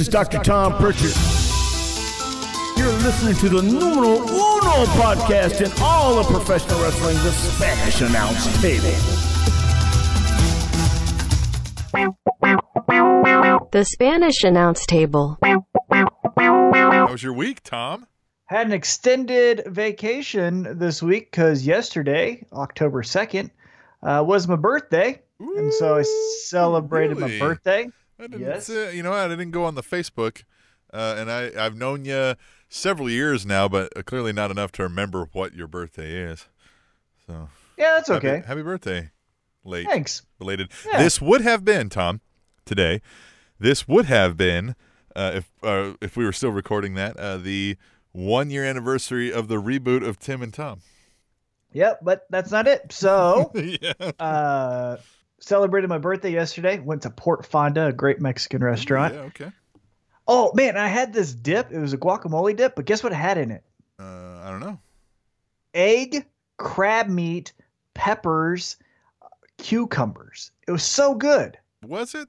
is Dr. Tom Pritchard. You're listening to the numero uno podcast in all of professional wrestling, the Spanish Announce Table. The Spanish Announce Table. How was your week, Tom? Had an extended vacation this week because yesterday, October 2nd, uh, was my birthday. and so I celebrated really? my birthday. I didn't Yes. say- you know? I didn't go on the Facebook, uh, and I I've known you several years now, but uh, clearly not enough to remember what your birthday is. So Yeah, that's okay. Happy, birthday, late Thanks. Related. Yeah. This would have been Tom today. This would have been uh, if uh, if we were still recording that uh, the one year anniversary of the reboot of Tim and Tom. Yep, but that's not it. So, yeah. Celebrated my birthday yesterday. Went to Port Fonda, a great Mexican restaurant. Yeah. Okay. Oh, man, I had this dip. It was a guacamole dip, but guess what it had in it? Uh, I don't know. Egg, crab meat, peppers, cucumbers. It was so good. Was it?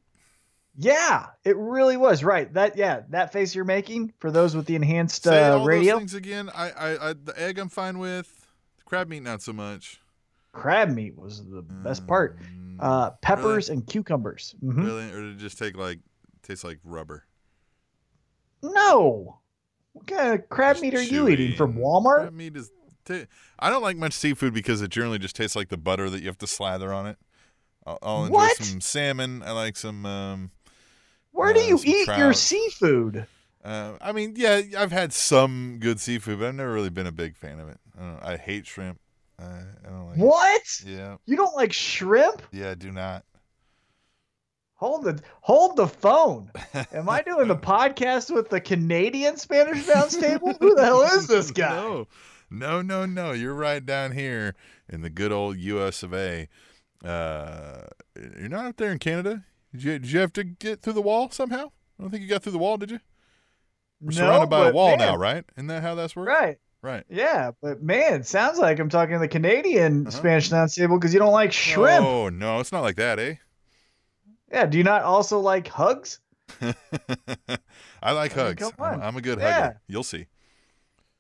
Yeah, it really was. Right. That yeah, that face you're making for those with the enhanced Say uh, all radio. those things again. I, I, I, the egg I'm fine with. The crab meat not so much. Crab meat was the best part. Mm, Uh, peppers and cucumbers. hmm really, or did it just take like taste like rubber? No. What kind of crab Just meat are you eating from Walmart? Crab meat is. ta- I don't like much seafood because it generally just tastes like the butter that you have to slather on it. I'll, I'll enjoy What? some salmon. I like some. Um, Where do uh, you some eat your seafood? uh, I mean, yeah, I've had some good seafood, but I've never really been a big fan of it. I, don't know, I hate shrimp. I, I don't like. it. What? Yeah, You don't like shrimp? yeah, I do not. Hold the hold the phone. Am I doing the podcast with the Canadian Spanish Bounce table? Who the hell is this guy? No, no, no, no. You're right down here in the good old U.S. of A. Uh, you're not up there in Canada. Did you, did you have to get through the wall somehow? I don't think you got through the wall, did you? We're No, surrounded by a wall man, now, right? Isn't that how that's works? Right. Right. Yeah, but man, sounds like I'm talking to the Canadian Uh-huh. Spanish Bounce table because you don't like shrimp. Oh no, it's not like that, eh? Yeah. Do you not also like hugs? I like I hugs. come I'm, on. I'm a good Yeah. hugger. You'll see.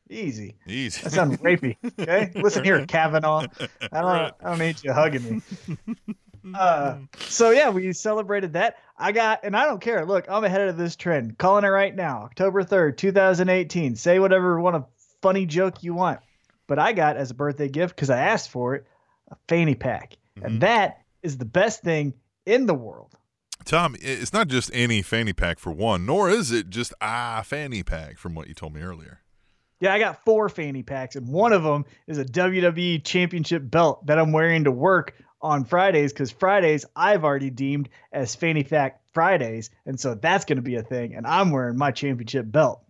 Easy. Easy. That sounds rapey. Okay, listen here, Kavanaugh. I don't. I don't need you hugging me. Uh, so yeah, we celebrated that. I got, and I don't care. Look, I'm ahead of this trend. Calling it right now, October third, 2018. Say whatever you want a funny joke you want, but I got as a birthday gift because I asked for it, a fanny pack, Mhm. and that is the best thing in the world. Tom, it's not just any fanny pack for one, nor is it just a fanny pack from what you told me earlier. Yeah, I got four fanny packs, and one of them is a WWE Championship belt that I'm wearing to work on Fridays because Fridays I've already deemed as fanny pack Fridays, and so that's going to be a thing. And I'm wearing my championship belt.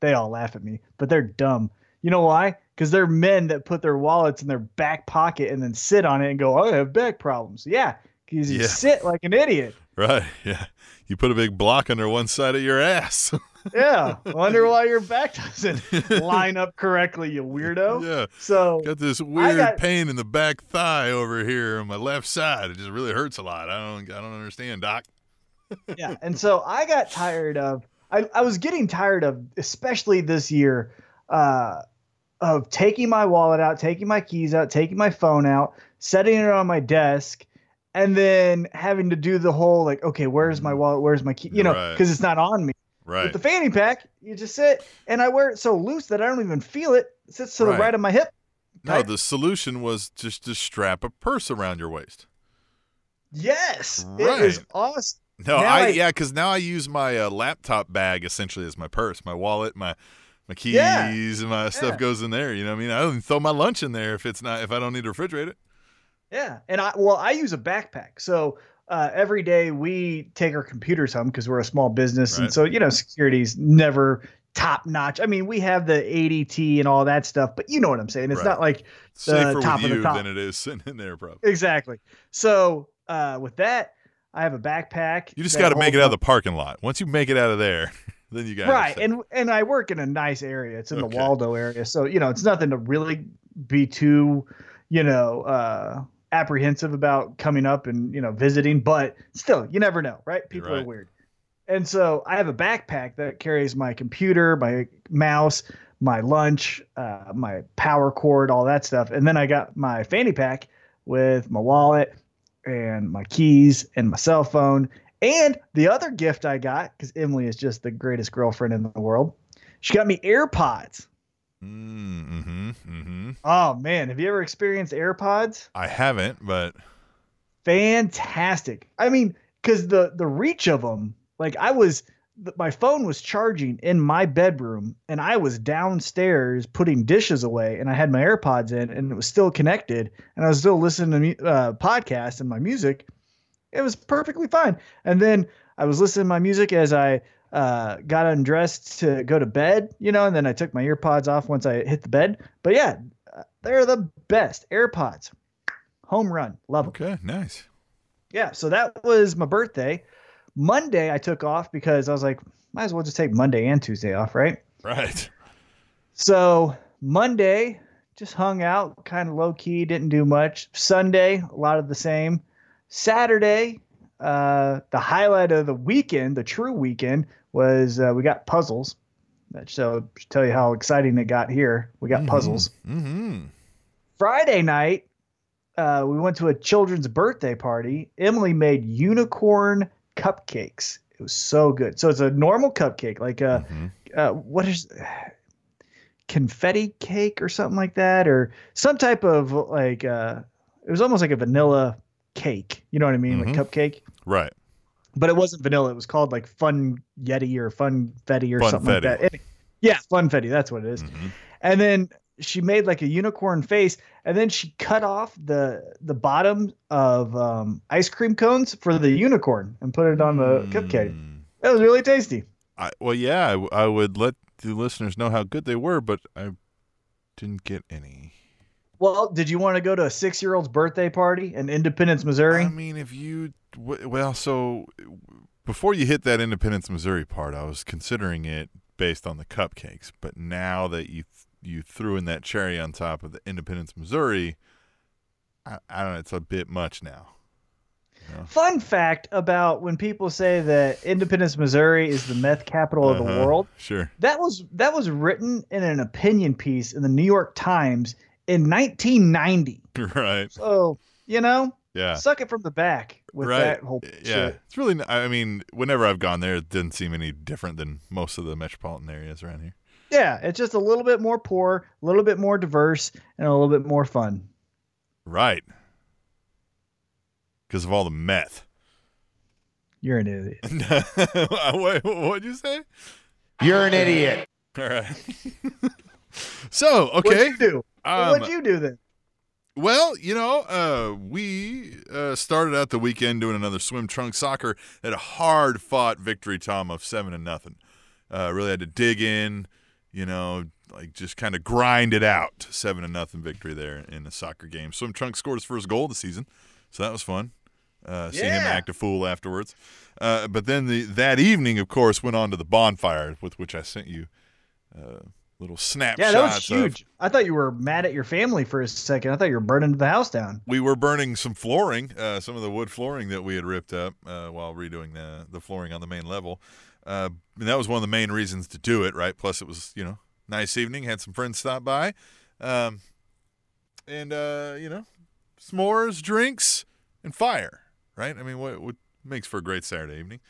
They all laugh at me, but they're dumb. You know why? Because they're men that put their wallets in their back pocket and then sit on it and go, "I have back problems." Yeah, because you Yeah. sit like an idiot. Right. Yeah. You put a big block under one side of your ass. Yeah, wonder why your back doesn't line up correctly, you weirdo. yeah. So Got this weird got- pain in the back thigh over here on my left side. It just really hurts a lot. I don't I don't understand, doc. yeah and so i got tired of I, I was getting tired of especially this year uh of taking my wallet out taking my keys out taking my phone out setting it on my desk and then having to do the whole like okay where's my wallet where's my key you know Right. because it's not on me Right. with the fanny pack you just sit and i wear it so loose that i don't even feel it it sits to Right. the right of my hip no, the solution was just to strap a purse around your waist. yes it is awesome No, Now I, I- yeah, because now I use my uh, laptop bag essentially as my purse, my wallet, my my keys, Yeah. and my stuff goes in there. You know what I mean? I don't even throw my lunch in there if it's not if I don't need to refrigerate it. Yeah, and I well, I use a backpack. So uh, every day we take our computers home because we're a small business, Right. and so you know security's never top notch. I mean, we have the ADT and all that stuff, but you know what I'm saying. It's Right. not like Safer top of the top. than it is sitting in there, probably. exactly. So uh, with that, I have a backpack. You just got to make it out of the parking lot. Once you make it out of there, then you got right and and i work in a nice area it's in Okay. the waldo area so you know it's nothing to really be too you know uh apprehensive about coming up and you know visiting but still you never know right people are weird And so I have a backpack that carries my computer, my mouse, my lunch, uh, my power cord, all that stuff. And then I got my fanny pack with my wallet and my keys and my cell phone. And the other gift I got, because Emily is just the greatest girlfriend in the world, she got me AirPods. Mm-hmm. Mm-hmm. Oh man, have you ever experienced AirPods? I haven't, but Fantastic. I mean, because the the reach of them, like I was, my phone was charging in my bedroom, and I was downstairs putting dishes away, and I had my AirPods in, and it was still connected, and I was still listening to uh, podcasts and my music. It was perfectly fine. And then I was listening to my music as I uh, got undressed to go to bed, you know, and then I took my earpods off once I hit the bed. But yeah, uh, they're the best AirPods. Home run. Love them. okay, nice. Yeah, so that was my birthday. Monday I took off because I was like, might as well just take Monday and Tuesday off, right? Right. So Monday just hung out, kind of low key, didn't do much. Sunday, a lot of the same. Saturday, uh, the highlight of the weekend, the true weekend, was uh, we got puzzles. That should tell you how exciting it got here. We got puzzles. Mm-hmm. Friday night, uh, we went to a children's birthday party. Emily made unicorn cupcakes. It was so good. So it's a normal cupcake, like a Mhm. uh, what is confetti cake or something like that, or some type of like uh, it was almost like a vanilla cake. You know what I mean, Mhm. like cupcake. Right. But it wasn't vanilla. It was called like Fun Yeti or Fun Fetty or something like that. Any- yeah, Funfetti. That's what it is. Mhm. And then she made like a unicorn face, and then she cut off the the bottom of um, ice cream cones for the unicorn and put it on the cupcake. Mm. That was really tasty. I, well, yeah, I would let the listeners know how good they were, but I didn't get any. Well, did you want to go to a six year old's birthday party in Independence, Missouri? I mean, if you well, so before you hit that Independence, Missouri part, I was considering it based on the cupcakes, but now that you you threw in that cherry on top of the Independence, Missouri, I, I don't know, it's a bit much now. Fun fact about when people say that Independence, Missouri is the meth capital of the Uh-huh. world. Sure. That was that was written in an opinion piece in the New York Times in 1990. right. So you know, Yeah. suck it from the back with right. that whole yeah. shit. It's really. I mean, whenever I've gone there, it didn't seem any different than most of the metropolitan areas around here. Yeah, it's just a little bit more poor, a little bit more diverse, and a little bit more fun. Right. Because of all the meth. You're an idiot. Wait, what'd you say? You're an idiot. All right. so, okay. What'd you do? Um, What'd you do then? Well, you know, uh, we uh, started out the weekend doing another swim trunk soccer at a hard fought victory, Tom, of seven and nothing. Uh, really had to dig in, you know, like just kind of grind it out. Seven to nothing victory there in a soccer game. Swim trunk scored his first goal of the season, so that was fun. Uh, seeing him act a fool afterwards. Uh, but then the that evening, of course, went on to the bonfire with which I sent you uh, little snapshots. Yeah, that was of- huge. I thought you were mad at your family for a second. I thought you were burning the house down. we were burning some flooring, uh, some of the wood flooring that we had ripped up uh, while redoing the the flooring on the main level. Uh, and that was one of the main reasons to do it, right? Plus, it was you know nice evening. Had some friends stop by, um, and uh, you know s'mores, drinks, and fire. Right? I mean, what what makes for a great Saturday evening?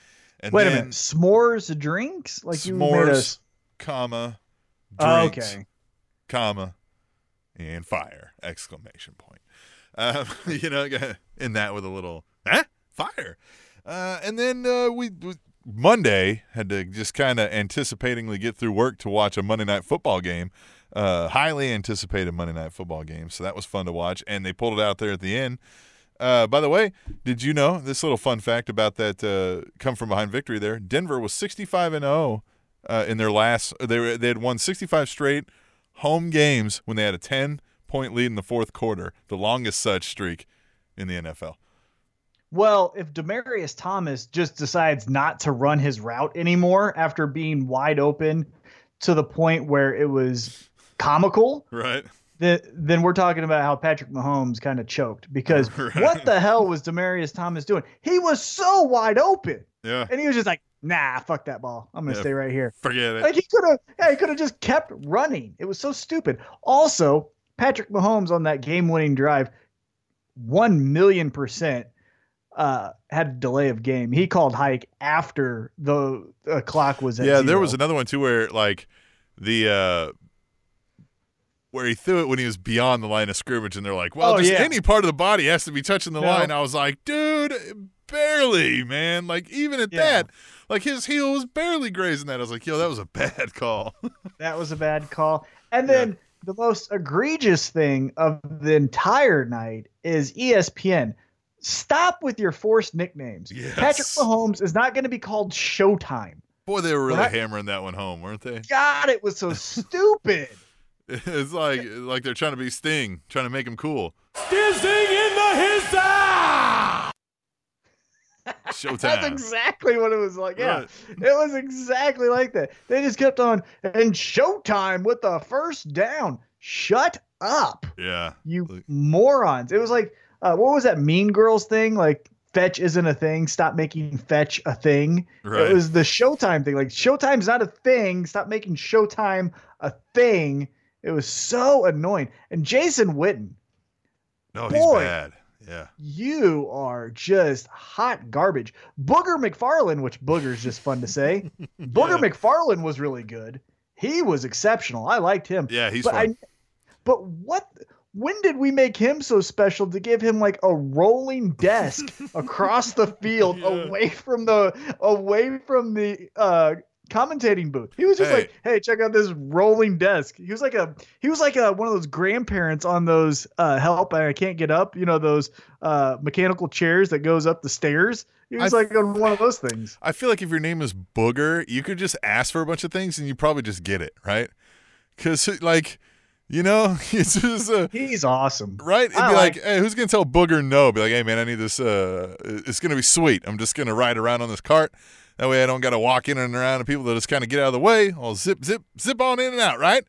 And Wait a minute, s'mores drinks? Like you made s'mores, us? comma, Oh, drinks, okay. comma, and fire! Exclamation point. Um, you know, in that with a little huh? fire, uh, and then uh, we, we Monday had to just kind of anticipatingly get through work to watch a Monday night football game, uh, highly anticipated Monday night football game. So that was fun to watch, and they pulled it out there at the end. Uh, by the way, did you know this little fun fact about that uh, come from behind victory there? Denver was 65 and 0 uh, in their last. They they had won 65 straight home games when they had a 10 point lead in the fourth quarter, the longest such streak in the NFL. Well, if Demaryius Thomas just decides not to run his route anymore after being wide open to the point where it was comical, Right. then then we're talking about how Patrick Mahomes kind of choked because Right. what the hell was Demaryius Thomas doing? He was so wide open, Yeah. and he was just like, nah, fuck that ball. I'm gonna Yeah. stay right here. Forget it. Like he could have, yeah, he could have just kept running. It was so stupid. Also, Patrick Mahomes on that game-winning drive, one million percent, uh, had a delay of game. He called hike after the, the clock was at yeah, there was another one too where like the uh where he threw it when he was beyond the line of scrimmage, and they're like, "Well, Oh, just yeah. any part of the body has to be touching the No. line." I was like, "Dude, barely, man. Like even at Yeah. that, like his heel was barely grazing that." I was like, "Yo, that was a bad call." That was a bad call. And then the most egregious thing of the entire night is ESPN. Stop with your forced nicknames. Yes. Patrick Mahomes is not going to be called Showtime. Boy, they were really Right. hammering that one home, weren't they? God, it was so stupid. It's like like they're trying to be Sting, trying to make him cool. Sting in the hizza! Showtime. That's exactly what it was like. Yeah, Right. it was exactly like that. They just kept on and Showtime with the first down. Shut up, yeah. you Look. morons! It was like, uh, what was that Mean Girls thing? Like, fetch isn't a thing. Stop making fetch a thing. Right. It was the Showtime thing. Like, Showtime's not a thing. Stop making Showtime a thing. It was so annoying. And Jason Witten, no, he's boy. bad. Yeah. you are just hot garbage. Booger McFarland, which Booger's just fun to say. Booger Yeah. McFarland was really good. He was exceptional. I liked him. Yeah, he's but fun. I but what when did we make him so special to give him like a rolling desk across the field Yeah. away from the away from the uh commentating booth. He was just Hey. like, "Hey, check out this rolling desk." He was like a he was like a one of those grandparents on those uh help I can't get up, you know, those uh mechanical chairs that goes up the stairs. He was I- like on one of those things. I feel like if your name is Booger, you could just ask for a bunch of things and you probably just get it, right? Because, like, you know, it's just uh, He's awesome. right. It'd be like, like- hey, who's gonna tell Booger no? Be like, hey, man, I need this. Uh, it's gonna be sweet. I'm just gonna ride around on this cart. That way, I don't gotta walk in and around and people that just kind of get out of the way. I'll zip, zip, zip on in and out, right?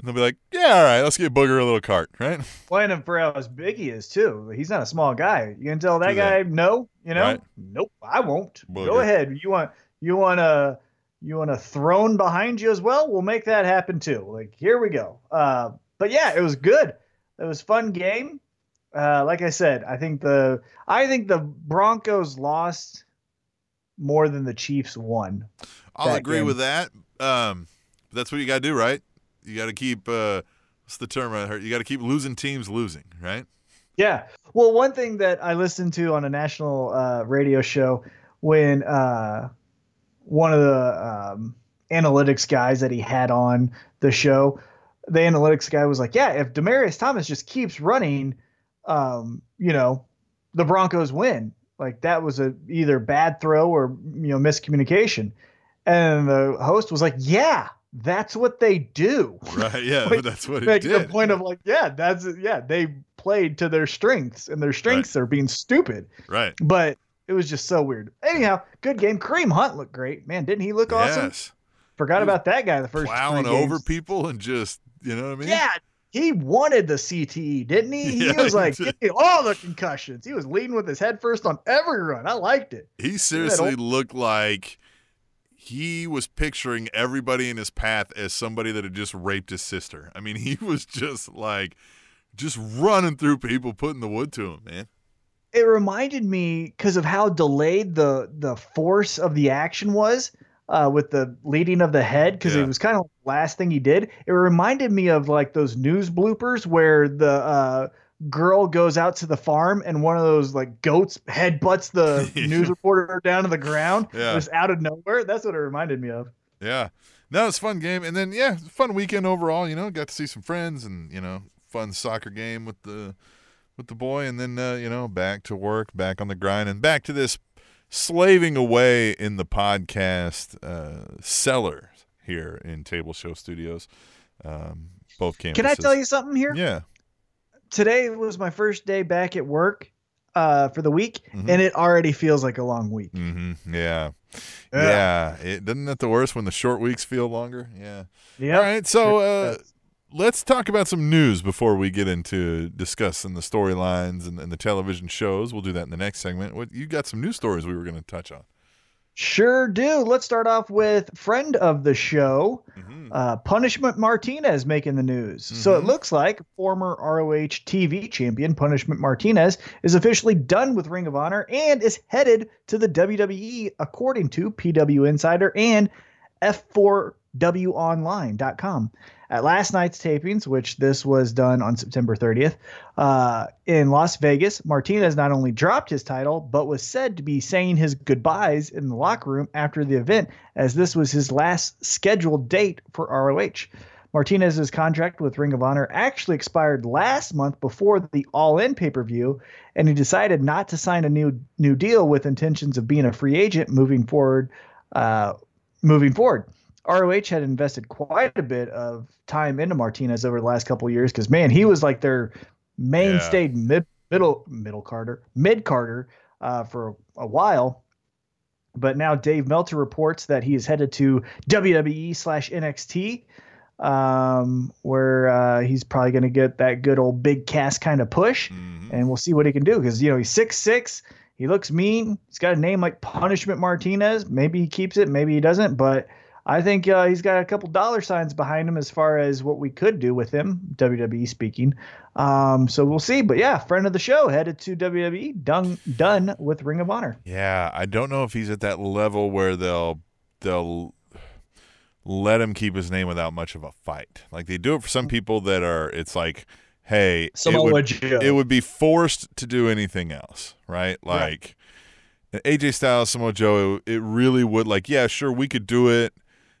And they'll be like, yeah, all right, let's get Booger a little cart, right? Playing him for how big he is too. He's not a small guy. You can tell that that. guy no. You know, Right. nope. I won't. Go ahead. You want you want a you want a throne behind you as well? We'll make that happen too. Like here we go. Uh, but yeah, it was good. It was fun game. Uh, like I said, I think the I think the Broncos lost more than the Chiefs won. I'll agree game. with that. Um, but that's what you got to do, right? You got to keep. Uh, what's the term I heard? You got to keep losing teams losing, right? Yeah. Well, one thing that I listened to on a national uh, radio show when uh, one of the um, analytics guys that he had on the show, the analytics guy was like, "Yeah, if Demaryius Thomas just keeps running, um, you know, the Broncos win." Like that was a either bad throw or you know miscommunication, and the host was like, "Yeah, that's what they do." Right. Yeah. Like, that's what it Making the point of like, yeah, that's yeah, they played to their strengths, and their strengths are being stupid. Right. But it was just so weird. Anyhow, good game. Kareem Hunt looked great, man. Didn't he look awesome? Yes. Forgot about that guy the first Plowing over people and just, you know what I mean? Yeah, he wanted the CTE, didn't he? He Yeah, was he like, did. give me all the concussions. He was leading with his head first on every run. I liked it. He seriously looked like he was picturing everybody in his path as somebody that had just raped his sister. I mean, he was just like, just running through people, putting the wood to him, man. It reminded me because of how delayed the the force of the action was uh, with the leading of the head because Yeah. it was kind of the last thing he did. It reminded me of like those news bloopers where the uh, girl goes out to the farm and one of those like goats headbutts the news reporter down to the ground Yeah. just out of nowhere. That's what it reminded me of. Yeah. No, it's a fun game. And then, yeah, fun weekend overall, you know, got to see some friends and, you know, fun soccer game with the with the boy and then uh, you know, back to work, back on the grind and back to this slaving away in the podcast uh cellar here in Table Show Studios. Um both campuses. Can I tell you something here? Yeah. Today was my first day back at work uh, for the week, Mhm. and it already feels like a long week. Mm-hmm. Yeah. Yeah. Yeah. It doesn't that the worst when the short weeks feel longer? Yeah. Yeah. All right. So uh. Let's talk about some news before we get into discussing the storylines and, and the television shows. We'll do that in the next segment. What you got some news stories we were going to touch on? Sure do. Let's start off with friend of the show, Mhm. uh, Punishment Martinez making the news. So it Mhm. looks like former ROH TV champion Punishment Martinez is officially done with Ring of Honor and is headed to the WWE, according to PW Insider and F4WOnline.com. At last night's tapings, which this was done on September 30th, uh, in Las Vegas, Martinez not only dropped his title, but was said to be saying his goodbyes in the locker room after the event, as this was his last scheduled date for ROH. Martinez's contract with Ring of Honor actually expired last month before the All In pay per view, and he decided not to sign a new new deal with intentions of being a free agent moving forward. Uh, moving forward, ROH had invested quite a bit of time into Martinez over the last couple of years because man, he was like their mainstay mid middle middle Carter mid carder uh, for a while. But now Dave Meltzer reports that he is headed to WWE slash NXT, um, where uh, he's probably going to get that good old Big Cass kind of push, Mhm. and we'll see what he can do because you know he's six six. He looks mean. He's got a name like Punishment Martinez. Maybe he keeps it, maybe he doesn't. But I think uh, he's got a couple dollar signs behind him as far as what we could do with him, WWE speaking. Um, so we'll see. But yeah, friend of the show headed to WWE, done done with Ring of Honor. Yeah, I don't know if he's at that level where they'll they'll let him keep his name without much of a fight. Like they do it for some people that are. It's like, hey, it Samoa would, Joe. it would be forced to do anything else, right? Right. Like AJ Styles, Samoa Joe, it, it really would. Like, yeah, sure, we could do it,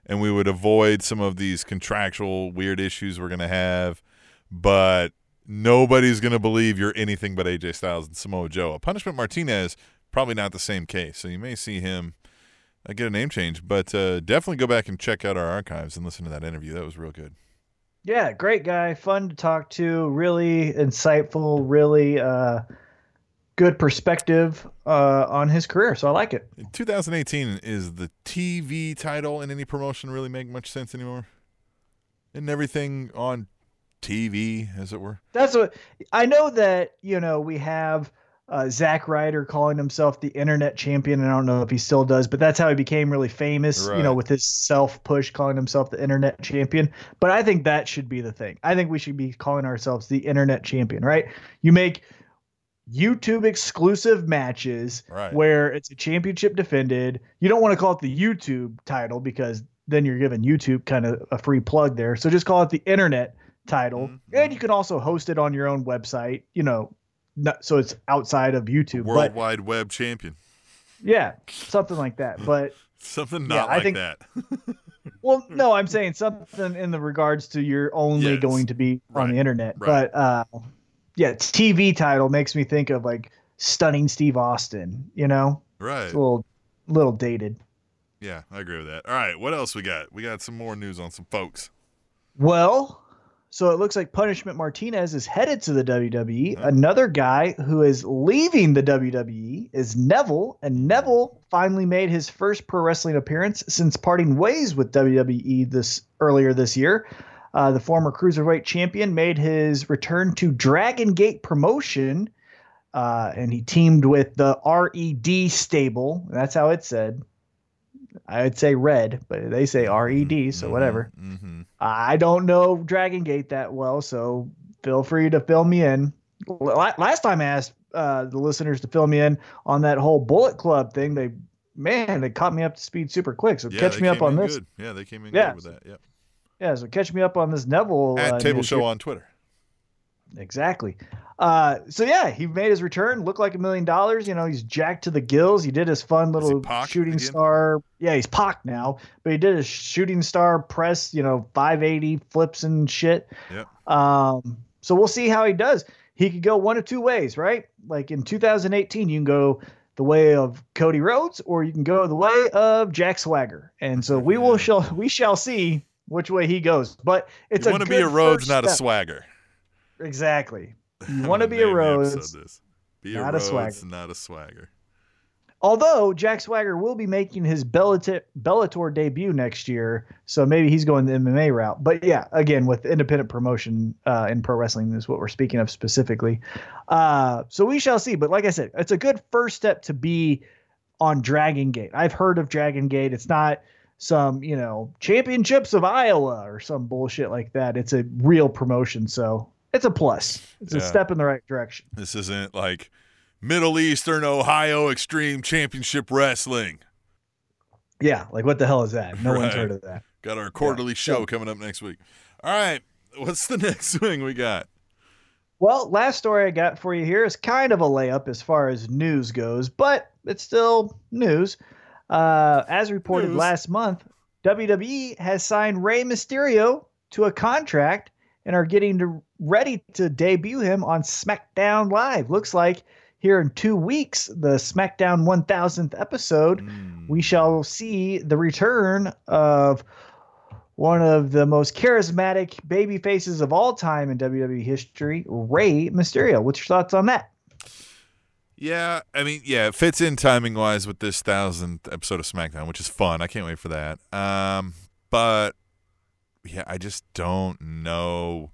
and we would avoid some of these contractual weird issues we're gonna have, but nobody's gonna believe you're anything but AJ Styles and Samoa Joe. A Punishment Martinez, probably not the same case. So you may see him uh, get a name change, but uh, definitely go back and check out our archives and listen to that interview. That was real good. Yeah, great guy, fun to talk to, really insightful, really uh, good perspective uh, on his career. So I like it. In 2018 is the TV title in any promotion really make much sense anymore? Isn't everything on TV, as it were? That's what I know that you know we have uh, Zack Ryder calling himself the internet champion, and I don't know if he still does, but that's how he became really famous. You know, with his self push, calling himself the internet champion. But I think that should be the thing. I think we should be calling ourselves the internet champion, right? You make YouTube exclusive matches Right. where it's a championship defended. You don't want to call it the YouTube title because then you're giving YouTube kind of a free plug there. So just call it the internet title. Mhm. And you can also host it on your own website, you know, not, so it's outside of YouTube. World But Wide Web champion. yeah, something like that. But Something Yeah, not I like think- that. well, no, I'm saying something in the regards to you're only Yes. going to be on Right, the internet. right. But uh yeah, it's TV title makes me think of like stunning Steve Austin, you know? right. It's a little little dated. Yeah, I agree with that. All right, what else we got? We got some more news on some folks. Well, so it looks like Punishment Martinez is headed to the WWE. Another guy who is leaving the WWE is Neville, and Neville finally made his first pro wrestling appearance since parting ways with WWE this earlier this year. Uh, the former cruiserweight champion made his return to Dragon Gate promotion, uh, and he teamed with the RED stable. That's how it said. I'd say red, but they say RED, so whatever. Mm-hmm. I don't know Dragon Gate that well, so feel free to fill me in. La- Last time I asked uh, the listeners to fill me in on that whole Bullet Club thing, they man, they caught me up to speed super quick. So Yeah, catch me up on this. Good. Yeah, they came in Yeah. good with that. Yep. Yeah, so catch me up on this Neville At uh, Table Show on Twitter. Exactly. Uh, so yeah, he made his return. Looked like a million dollars. You know, he's jacked to the gills. He did his fun little shooting again? star. Yeah, he's Pac now, but he did his shooting star press. You know, 580 flips and shit. Yep. Um, so we'll see how he does. He could go one of two ways, right? Like in 2018, you can go the way of Cody Rhodes, or you can go the way of Jack Swagger. And so we will Yeah. shall we shall see which way he goes. But it's you a want to be a Rhodes, not a swagger. Exactly. You want to be a Rhodes. Be not a a Rhodes, swagger. not a swagger. Although Jack Swagger will be making his Bellator, Bellator debut next year, so maybe he's going the MMA route. But yeah, again, with independent promotion uh, in pro wrestling is what we're speaking of specifically. Uh, so we shall see. But like I said, it's a good first step to be on Dragon Gate. I've heard of Dragon Gate. It's not some, you know, championships of Iowa or some bullshit like that. It's a real promotion. So it's a plus. It's a step in the right direction. This isn't like Middle Eastern Ohio Extreme Championship Wrestling. Yeah. Like, what the hell is that? No one's heard of that. Got our quarterly show coming up next week. All right. What's the next swing we got? Well, last story I got for you here is kind of a layup as far as news goes, but it's still news. Uh, as reported News. last month, WWE has signed Rey Mysterio to a contract and are getting to, ready to debut him on SmackDown Live. Looks like here in two weeks, the SmackDown 1000th episode, Mm, we shall see the return of one of the most charismatic baby faces of all time in WWE history, Rey Mysterio. What's your thoughts on that? Yeah, I mean, yeah, it fits in timing wise with this thousandth episode of SmackDown, which is fun. I can't wait for that. Um, but yeah, I just don't know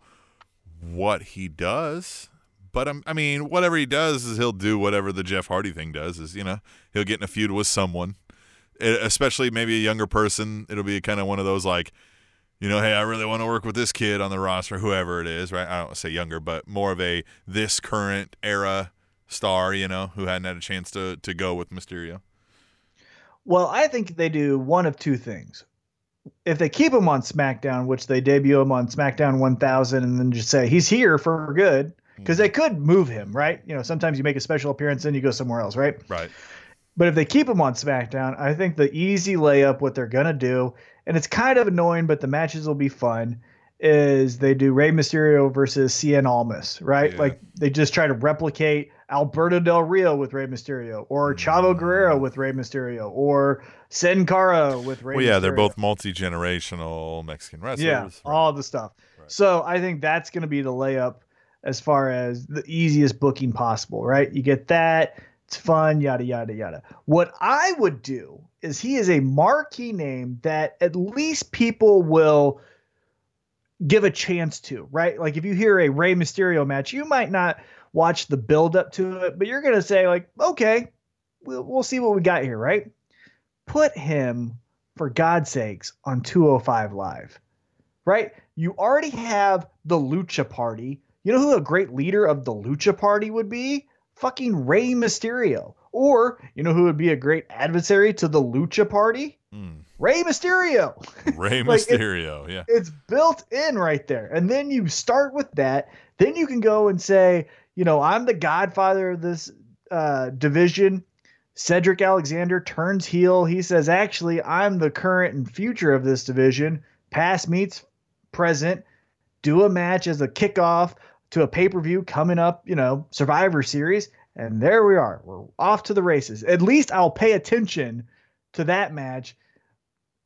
what he does. But I'm, I mean, whatever he does is he'll do whatever the Jeff Hardy thing does. Is you know he'll get in a feud with someone, Eh, especially maybe a younger person. It'll be kind of one of those like, you know, hey, I really want to work with this kid on the roster, whoever it is, right? I don't say younger, but more of a this current era star, you know, who hadn't had a chance to to go with Mysterio. Well, I think they do one of two things. If they keep him on SmackDown, which they debut him on SmackDown 1000, and then just say he's here for good, because they mm-hmm. could move him, right? You know, sometimes you make a special appearance and you go somewhere else, right? Right. But if they keep him on SmackDown, I think the easy layup, what they're gonna do, and it's kind of annoying, but the matches will be fun, is they do Rey Mysterio versus Cien Almas, right? Yeah. Like they just try to replicate Alberto Del Rio with Rey Mysterio, or mm. Chavo Guerrero with Rey Mysterio, or Sin Cara with Rey. Well, yeah, they're both multi generational Mexican wrestlers. Yeah, Right. all the stuff. Right. So I think that's going to be the layup as far as the easiest booking possible, right? You get that, it's fun, yada, yada, yada. What I would do is he is a marquee name that at least people will give a chance to, right? Like if you hear a Rey Mysterio match, you might not watch the build up to it, but you're going to say, like, okay, we'll, we'll see what we got here, right? Put him, for God's sakes, on 205 Live right? You already have the Lucha Party. You know who a great leader of the Lucha Party would be? Fucking Rey Mysterio. Or, you know who would be a great adversary to the Lucha Party? Mm. Rey Mysterio. Rey Like, Mysterio. yeah. It's built in right there. And then you start with that. Then you can go and say, you know, I'm the godfather of this uh, division. Cedric Alexander turns heel. He says, actually, I'm the current and future of this division. Past meets present. Do a match as a kickoff to a pay per view coming up, you know, Survivor Series. And there we are. We're off to the races. At least I'll pay attention to that match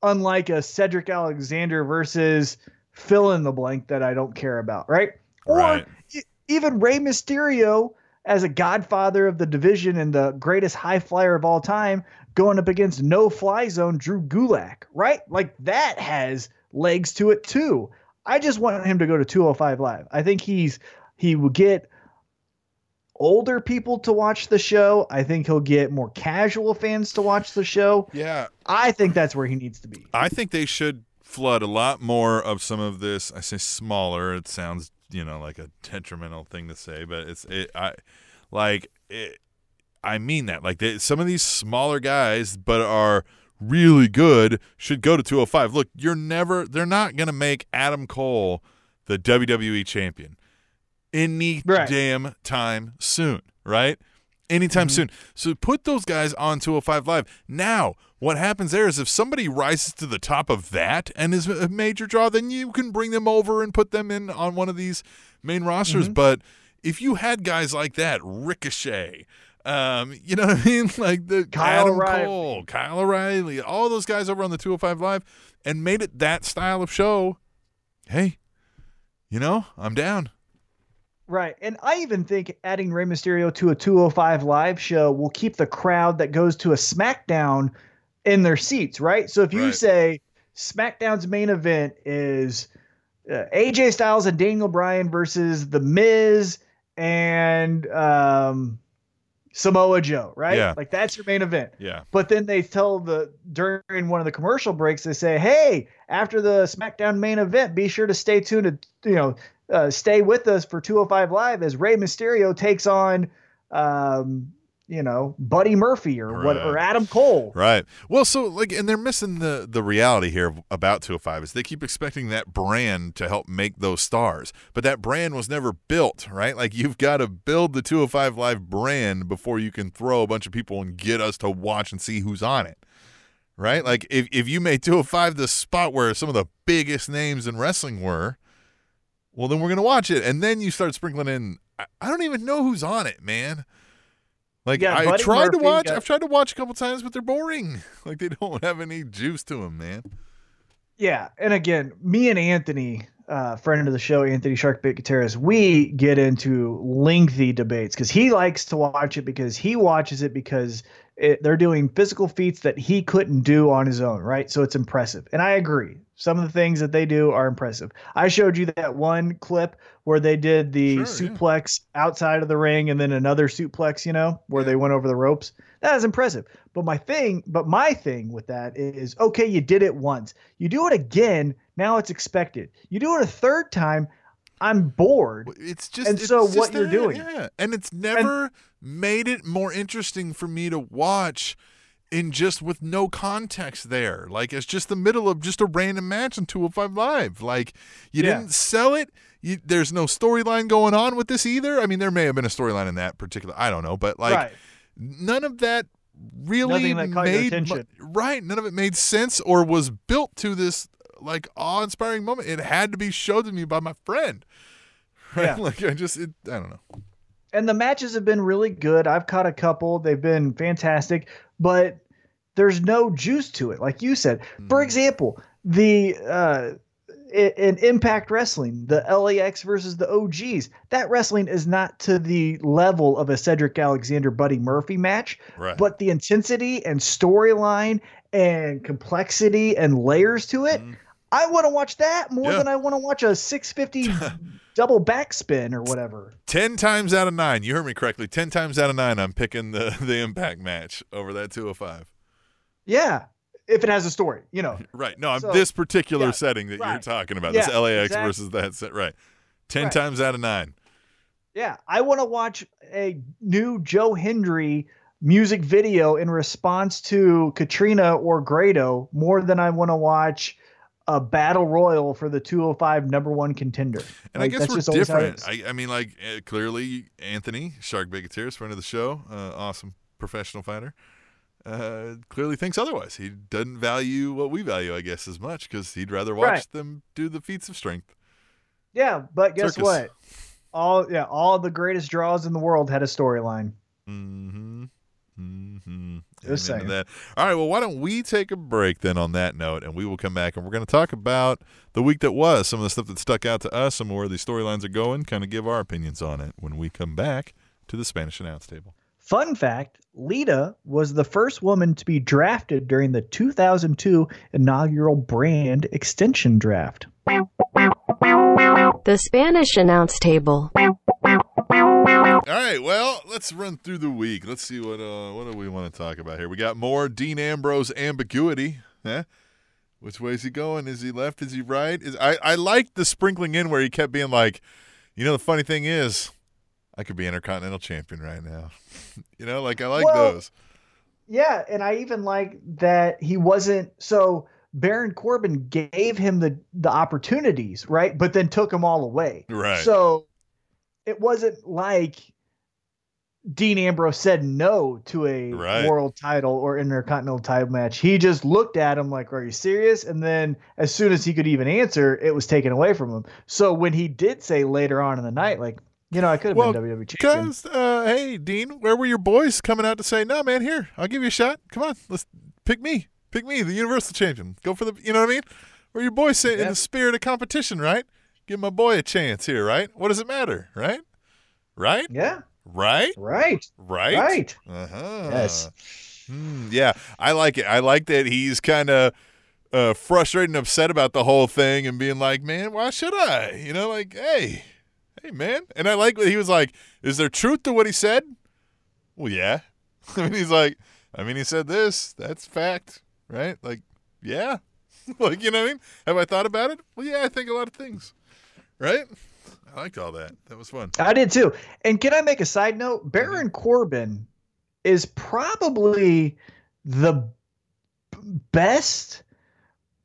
unlike a Cedric Alexander versus fill in the blank that I don't care about, right? Or Right. e- even Rey Mysterio as a godfather of the division and the greatest high flyer of all time going up against no fly zone Drew Gulak, right? Like that has legs to it too. I just want him to go to 205 live. I think he's he will get older people to watch the show. I think he'll get more casual fans to watch the show. Yeah. I think that's where he needs to be. I think they should flood a lot more of some of this. I say smaller. It sounds, you know, like a detrimental thing to say, but it's it. I like it. I mean that. Like they, some of these smaller guys, but are really good, should go to 205. Look, you're never. They're not gonna make Adam Cole the WWE champion any Right. damn time soon, right? Anytime soon. So put those guys on 205 Live. Now, what happens there is if somebody rises to the top of that and is a major draw, then you can bring them over and put them in on one of these main rosters. But if you had guys like that, Ricochet, um, you know what I mean? Like the Kyle Adam O'Reilly. Cole, Kyle O'Reilly, all those guys over on the 205 Live and made it that style of show. Hey, you know, I'm down. Right. And I even think adding Rey Mysterio to a 205 live show will keep the crowd that goes to a SmackDown in their seats, right? So if you Right. say SmackDown's main event is uh, AJ Styles and Daniel Bryan versus The Miz and um, Samoa Joe, right? Yeah. Like that's your main event. Yeah. But then they tell the during one of the commercial breaks, they say, "Hey, after the SmackDown main event, be sure to stay tuned to you know uh, stay with us for 205 Live as Rey Mysterio takes on, um, you know, Buddy Murphy or what or Adam Cole." Right. Well, so like, and they're missing the the reality here about 205 is they keep expecting that brand to help make those stars, but that brand was never built, right? Like you've got to build the 205 Live brand before you can throw a bunch of people and get us to watch and see who's on it. Right? Like if if you made 205 the spot where some of the biggest names in wrestling were, well then we're going to watch it. And then you start sprinkling in I, I don't even know who's on it, man. Like Yeah, I Buddy tried to watch, got- I've tried to watch a couple times, but they're boring. Like they don't have any juice to them, man. Yeah, and again, me and Anthony, uh, friend of the show, Anthony Sharkbait Gutierrez, we get into lengthy debates because he likes to watch it because he watches it because it, they're doing physical feats that he couldn't do on his own, right? So it's impressive, and I agree. Some of the things that they do are impressive. I showed you that one clip where they did the Sure, yeah. suplex outside of the ring and then another suplex, you know, where they went over the ropes. That is impressive. But my thing, but my thing with that is okay, you did it once. You do it again, now it's expected. You do it a third time, I'm bored. It's just And it's so just what you're doing- yeah. And it's never made it more interesting for me to watch in just with no context there. Like it's just the middle of just a random match on 205 Live. Like you Yeah. didn't sell it. You, there's no storyline going on with this either. I mean, there may have been a storyline in that particular. I don't know, but like right. none of that really that made attention. right. None of it made sense or was built to this like awe-inspiring moment. It had to be showed to me by my friend. Right? Yeah. Like I just, it, I don't know. and the matches have been really good. I've caught a couple. They've been fantastic, but there's no juice to it. Like you said, for Mm. example, the uh, in Impact Wrestling, the LAX versus the OGs, that wrestling is not to the level of a Cedric Alexander Buddy Murphy match, Right. but the intensity and storyline and complexity and layers to it. Mhm. I want to watch that more Yeah. than I want to watch a 650 double backspin or whatever. Ten times out of nine, you heard me correctly. Ten times out of nine, I'm picking the the Impact match over that 205. Yeah, if it has a story, you know. Right. No, I'm So- this particular yeah, setting that you're talking about. Yeah, this LAX exactly. versus that set. Right. Ten Right. times out of nine. Yeah, I want to watch a new Joe Hendry music video in response to Katrina or Grado more than I want to watch a battle royal for the 205 number one contender. And Like, I guess we're just always how it different. I, I mean, like uh, clearly Anthony Sharkbait Gutierrez, friend of the show, uh, awesome professional fighter, uh, clearly thinks otherwise. He doesn't value what we value, I guess, as much because he'd rather watch Right. them do the feats of strength. yeah, but guess Circus. what? All yeah, all the greatest draws in the world had a storyline. Mm-hmm. Mm-hmm. Just saying. that. All right. Well, why don't we take a break then on that note, and we will come back and we're going to talk about the week that was, some of the stuff that stuck out to us, and where the storylines are going, kind of give our opinions on it when we come back to the Spanish announce table. Fun fact Lita was the first woman to be drafted during the 2002 inaugural brand extension draft. The Spanish announce table. All right, well, let's run through the week. Let's see what uh, what do we want to talk about here. We got more Dean Ambrose ambiguity. Huh? Which way is he going? Is he left? Is he right? Is I I liked the sprinkling in where he kept being like, you know, the funny thing is, I could be Intercontinental Champion right now. you know, like I like Well, those. Yeah, and I even like that he wasn't so Baron Corbin gave him the the opportunities, right? But then took them all away. Right. So it wasn't like Dean Ambrose said no to a Right. world title or intercontinental title match. He just looked at him like, "Are you serious?" And then as soon as he could even answer, it was taken away from him. So when he did say later on in the night, like, you know, I could have Well, been WWE champion. Because, uh, hey, Dean, where were your boys coming out to say, no, man, here, I'll give you a shot. Come on, let's pick me. Pick me, the Universal Champion. Go for the, you know what I mean? Where your boys say in the spirit of competition, right? Give my boy a chance here, right? What does it matter, right? Right? Yeah, Right? right, Right? right. Uh-huh. Yes. Hmm, yeah, I like it. I like that he's kind of uh, frustrated and upset about the whole thing and being like, man, why should I? You know, like, hey, hey, man. And I like what he was like, is there truth to what he said? Well, yeah. I mean, he's like, I mean, he said this. That's fact, right? Like, yeah. like, you know what I mean? Have I thought about it? Well, yeah, I think a lot of things, right? I liked all that. That was fun. I did too. And can I make a side note? Baron Corbin is probably the best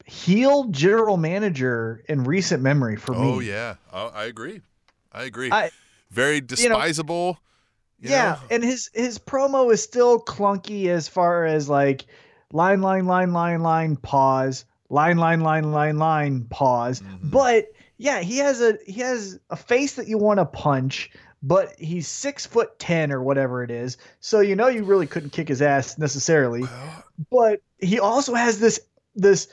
heel general manager in recent memory for me. Oh, yeah. Oh, I agree. I agree. I- Very despisable. you yeah, know? and his his promo is still clunky as far as like line line line line line pause line line line line line pause. Mhm. But yeah, he has a he has a face that you want to punch, but he's six foot ten or whatever it is. So you know you really couldn't kick his ass necessarily. Well, But he also has this this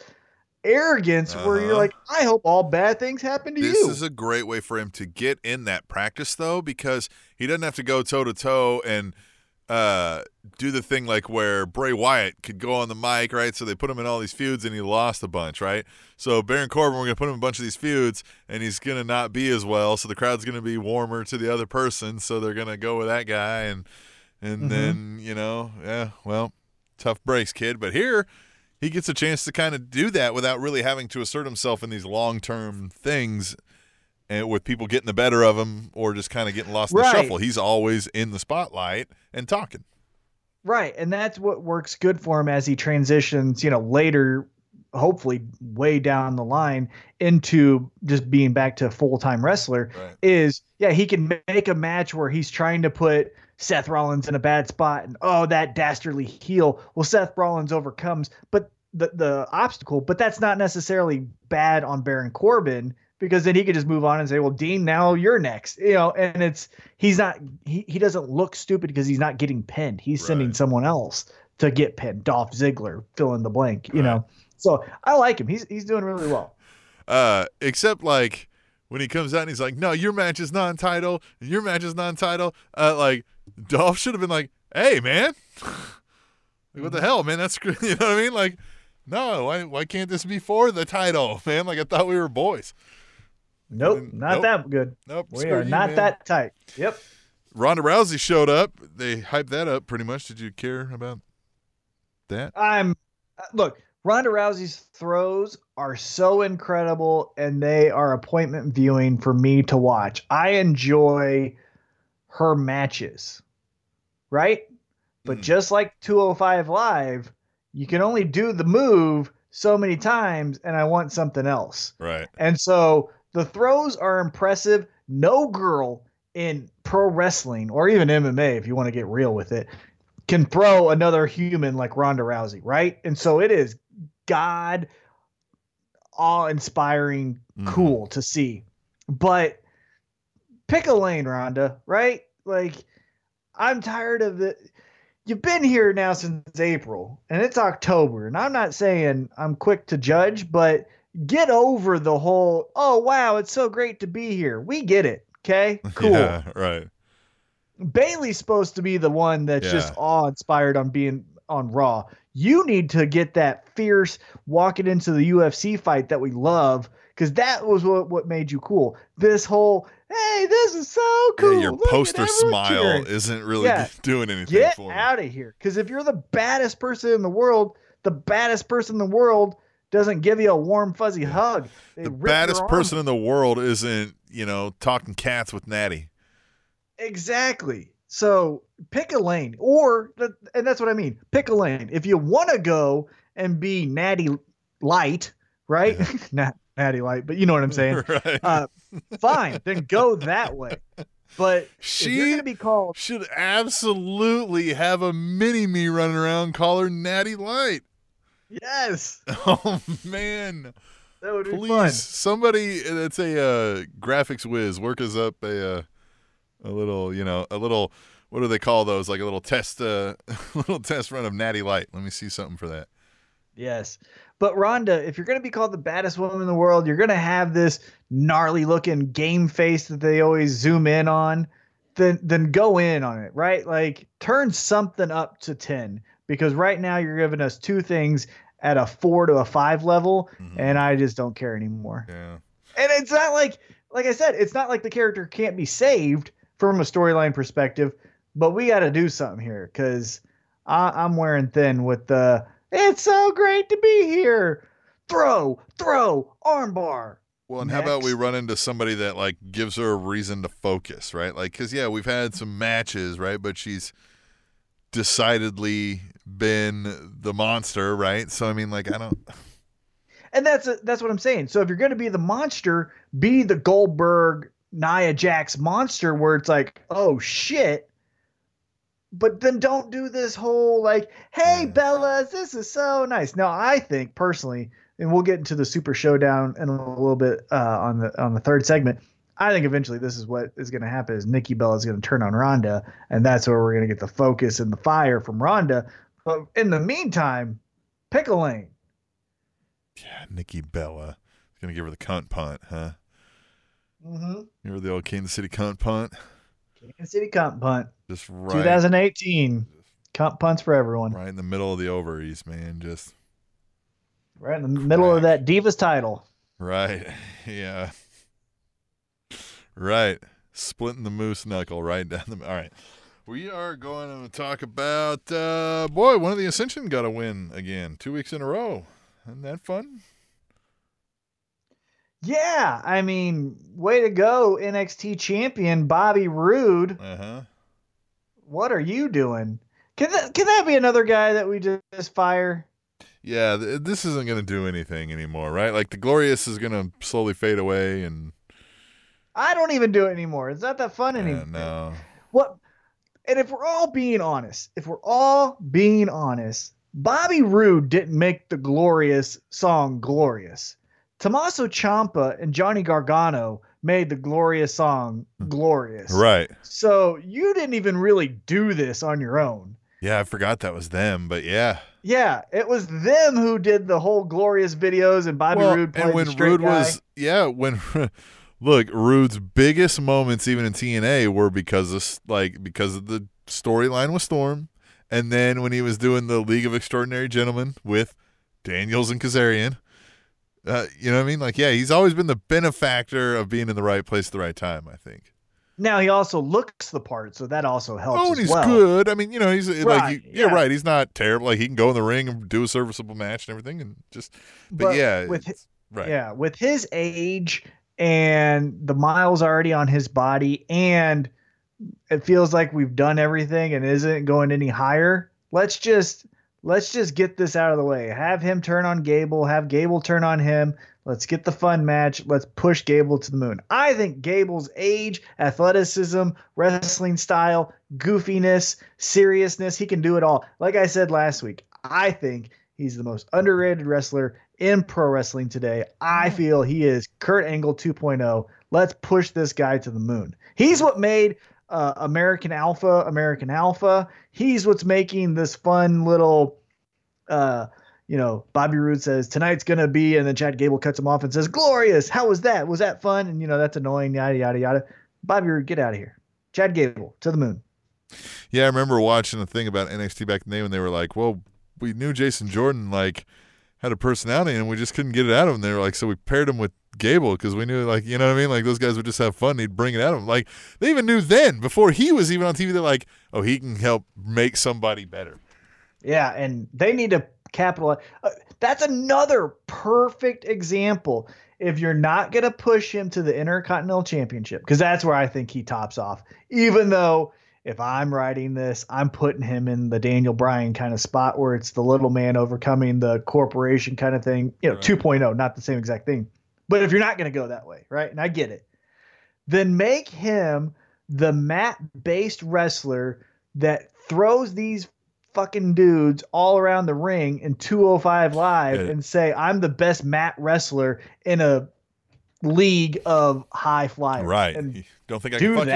arrogance where you're Uh-huh. like, I hope all bad things happen to This you. This is a great way for him to get in that practice, though, because he doesn't have to go toe to toe and uh, do the thing like where Bray Wyatt could go on the mic, right? So they put him in all these feuds and he lost a bunch, right? So Baron Corbin, we're going to put him in a bunch of these feuds and he's going to not be as well. So the crowd's going to be warmer to the other person. So they're going to go with that guy. And, and Mhm. then, you know, yeah, well, tough breaks, kid. But here, he gets a chance to kind of do that without really having to assert himself in these long term things and with people getting the better of him or just kind of getting lost in Right. the shuffle. He's always in the spotlight and talking. Right, and that's what works good for him as he transitions, you know, later, hopefully way down the line into just being back to full time wrestler. Right. Is yeah, he can make a match where he's trying to put Seth Rollins in a bad spot, and oh, that dastardly heel. Well, Seth Rollins overcomes, but the the obstacle, but that's not necessarily bad on Baron Corbin because then he could just move on and say, "Well, Dean, now you're next," you know. And it's he's not he he doesn't look stupid because he's not getting pinned. He's sending someone else to get pinned. Dolph Ziggler, fill in the blank, you Right. know. So I like him. He's he's doing really well. Uh, except like when he comes out and he's like, "No, your match is non-title. Your match is non-title." Uh, like Dolph should have been like, "Hey, man, like, what the hell, man? That's you know what I mean? Like, no, why why can't this be for the title, man? Like I thought we were boys. Nope, then- not nope. that good. Nope, We are you, not man. that tight. Yep. Ronda Rousey showed up. They hyped that up pretty much. Did you care about that? I'm uh, look, Ronda Rousey's throws are so incredible and they are appointment viewing for me to watch. I enjoy her matches. Right? But Mm. just like 205 live, you can only do the move so many times and I want something else. Right. And so the throws are impressive. No girl in pro wrestling or even MMA, if you want to get real with it, can throw another human like Ronda Rousey, right? And so it is God awe inspiring, Mhm. cool to see. But pick a lane, Ronda, right? Like, I'm tired of the. You've been here now since April, and it's October, and I'm not saying I'm quick to judge, but get over the whole. Oh wow, it's so great to be here. We get it. Okay, cool. Yeah. Right. Bayley's supposed to be the one that's just awe inspired on being on Raw. You need to get that fierce walking into the UFC fight that we love because that was what, what made you cool. This whole hey, this is so cool. Yeah, your Look poster smile cheering." isn't really Yeah. doing anything Get out of here. Because if you're the baddest person in the world, the baddest person in the world doesn't give you a warm, fuzzy hug. They the baddest person in the world isn't, you know, talking cats with Nattie. Exactly. So pick a lane, or and that's what I mean. Pick a lane. If you want to go and be natty light, right? Not natty light, but you know what I'm saying. right. Uh, fine, then go that way. But she gonna be called, should absolutely have a mini me running around call her Natty Light. Yes, Oh man. that would be Please, fun. somebody that's a uh, graphics whiz, work us up a uh, a little, you know, a little. What do they call those? Like a little test, uh, little test run of Natty Light. Let me see something for that. Yes. But Ronda, if you're going to be called the baddest woman in the world, you're going to have this gnarly looking game face that they always zoom in on, then then go in on it, right? Like turn something up to 10 because right now you're giving us two things at a 4 to a 5 level Mhm. and I just don't care anymore. Yeah. And it's not like like I said, it's not like the character can't be saved from a storyline perspective, but we got to do something here because I'm wearing thin with the. It's so great to be here. Throw, throw, armbar. Well, and how about we run into somebody that like gives her a reason to focus, right? Like, because yeah, we've had some matches, right? But she's decidedly been the monster, right? So I mean, like, I don't. And that's that's what I'm saying. So if you're going to be the monster, be the Goldberg Nia Jax monster, where it's like, oh shit. But then don't do this whole like, hey Yeah. Bellas, this is so nice. Now I think personally, and we'll get into the Super Showdown in a little bit uh, on the on the third segment. I think eventually this is what is going to happen: is Nikki Bella is going to turn on Ronda, and that's where we're going to get the focus and the fire from Ronda. But in the meantime, pick a lane. Yeah, Nikki Bella is gonna give her the cunt punt, huh? Mm-hmm. Remember the old Kansas City cunt punt? Kansas City Cunt Punt, Just right, 2018. Cunt punts for everyone. Right, right in the middle of the ovaries, man. Just right in the middle of that Divas title. right, yeah, right. Splitting the moose knuckle right down the. All right, we are going to talk about. uh Boy, one of the Ascension got a win again, two weeks in a row. Isn't that fun? Yeah, I mean, way to go, NXT champion Bobby Roode. Uh huh. What are you doing? Can that can that be another guy that we just fire? Yeah, th- this isn't going to do anything anymore, right? Like the Glorious is going to slowly fade away, and I don't even do it anymore. It's not that fun anymore. no, What? And if we're all being honest, if we're all being honest, Bobby Roode didn't make the glorious song glorious. Tommaso Ciampa and Johnny Gargano made the glorious song hmm. glorious. right? So you didn't even really do this on your own. Yeah, I forgot that was them, but yeah. Yeah, it was them who did the whole glorious videos, and Bobby Well, Roode played and when the straight Roode guy. was yeah, when look, Roode's biggest moments even in TNA were because of like because of the storyline with Storm, and then when he was doing the League of Extraordinary Gentlemen with Daniels and Kazarian. Uh, you know what I mean? Like, yeah, he's always been the benefactor of being in the right place at the right time. I think. now he also looks the part, so that also helps. Oh, and he's well. good. I mean, you know, he's like, Right, he, yeah, yeah. right. He's not terrible. Like, he can go in the ring and do a serviceable match and everything, and just. But, yeah, with it's- right. Yeah, with his age and the miles already on his body, and it feels like we've done everything and isn't going any higher. Let's just let's just get this out of the way. Have him turn on Gable, have Gable turn on him. Let's get the fun match. Let's push Gable to the moon. I think Gable's age, athleticism, wrestling style, goofiness, seriousness, he can do it all. Like I said last week, I think he's the most underrated wrestler in pro wrestling today. I feel he is Kurt Angle 2.0. Let's push this guy to the moon. He's what made uh, American Alpha American Alpha. He's what's making this fun little, uh, you know, Bobby Roode says tonight's gonna be, and then Chad Gable cuts him off and says, "Glorious! How was that? Was that fun?" And you know that's annoying. Yada yada yada. Bobby Roode, get out of here. Chad Gable to the moon. Yeah, I remember watching a thing about NXT back in the day when they were like, "Well, we knew Jason Jordan like had a personality, and we just couldn't get it out of him." They were like, "So we paired him with Gable because we knew, like, you know what I mean? Like those guys would just have fun. He'd bring it out of him. Like they even knew then before he was even on TV. They're like, "Oh, he can help make somebody better." Yeah, and they need to capitalize. Uh, that's another perfect example. If you're not going to push him to the Intercontinental Championship, because that's where I think he tops off, even though if I'm writing this, I'm putting him in the Daniel Bryan kind of spot where it's the little man overcoming the corporation kind of thing, you know, Right. 2.0, not the same exact thing. But if you're not going to go that way, right? And I get it, then make him the mat based wrestler that throws these fucking dudes all around the ring in 205 live Yeah. and say I'm the best mat wrestler in a league of high flyers. Right? And don't think I can do fuck you?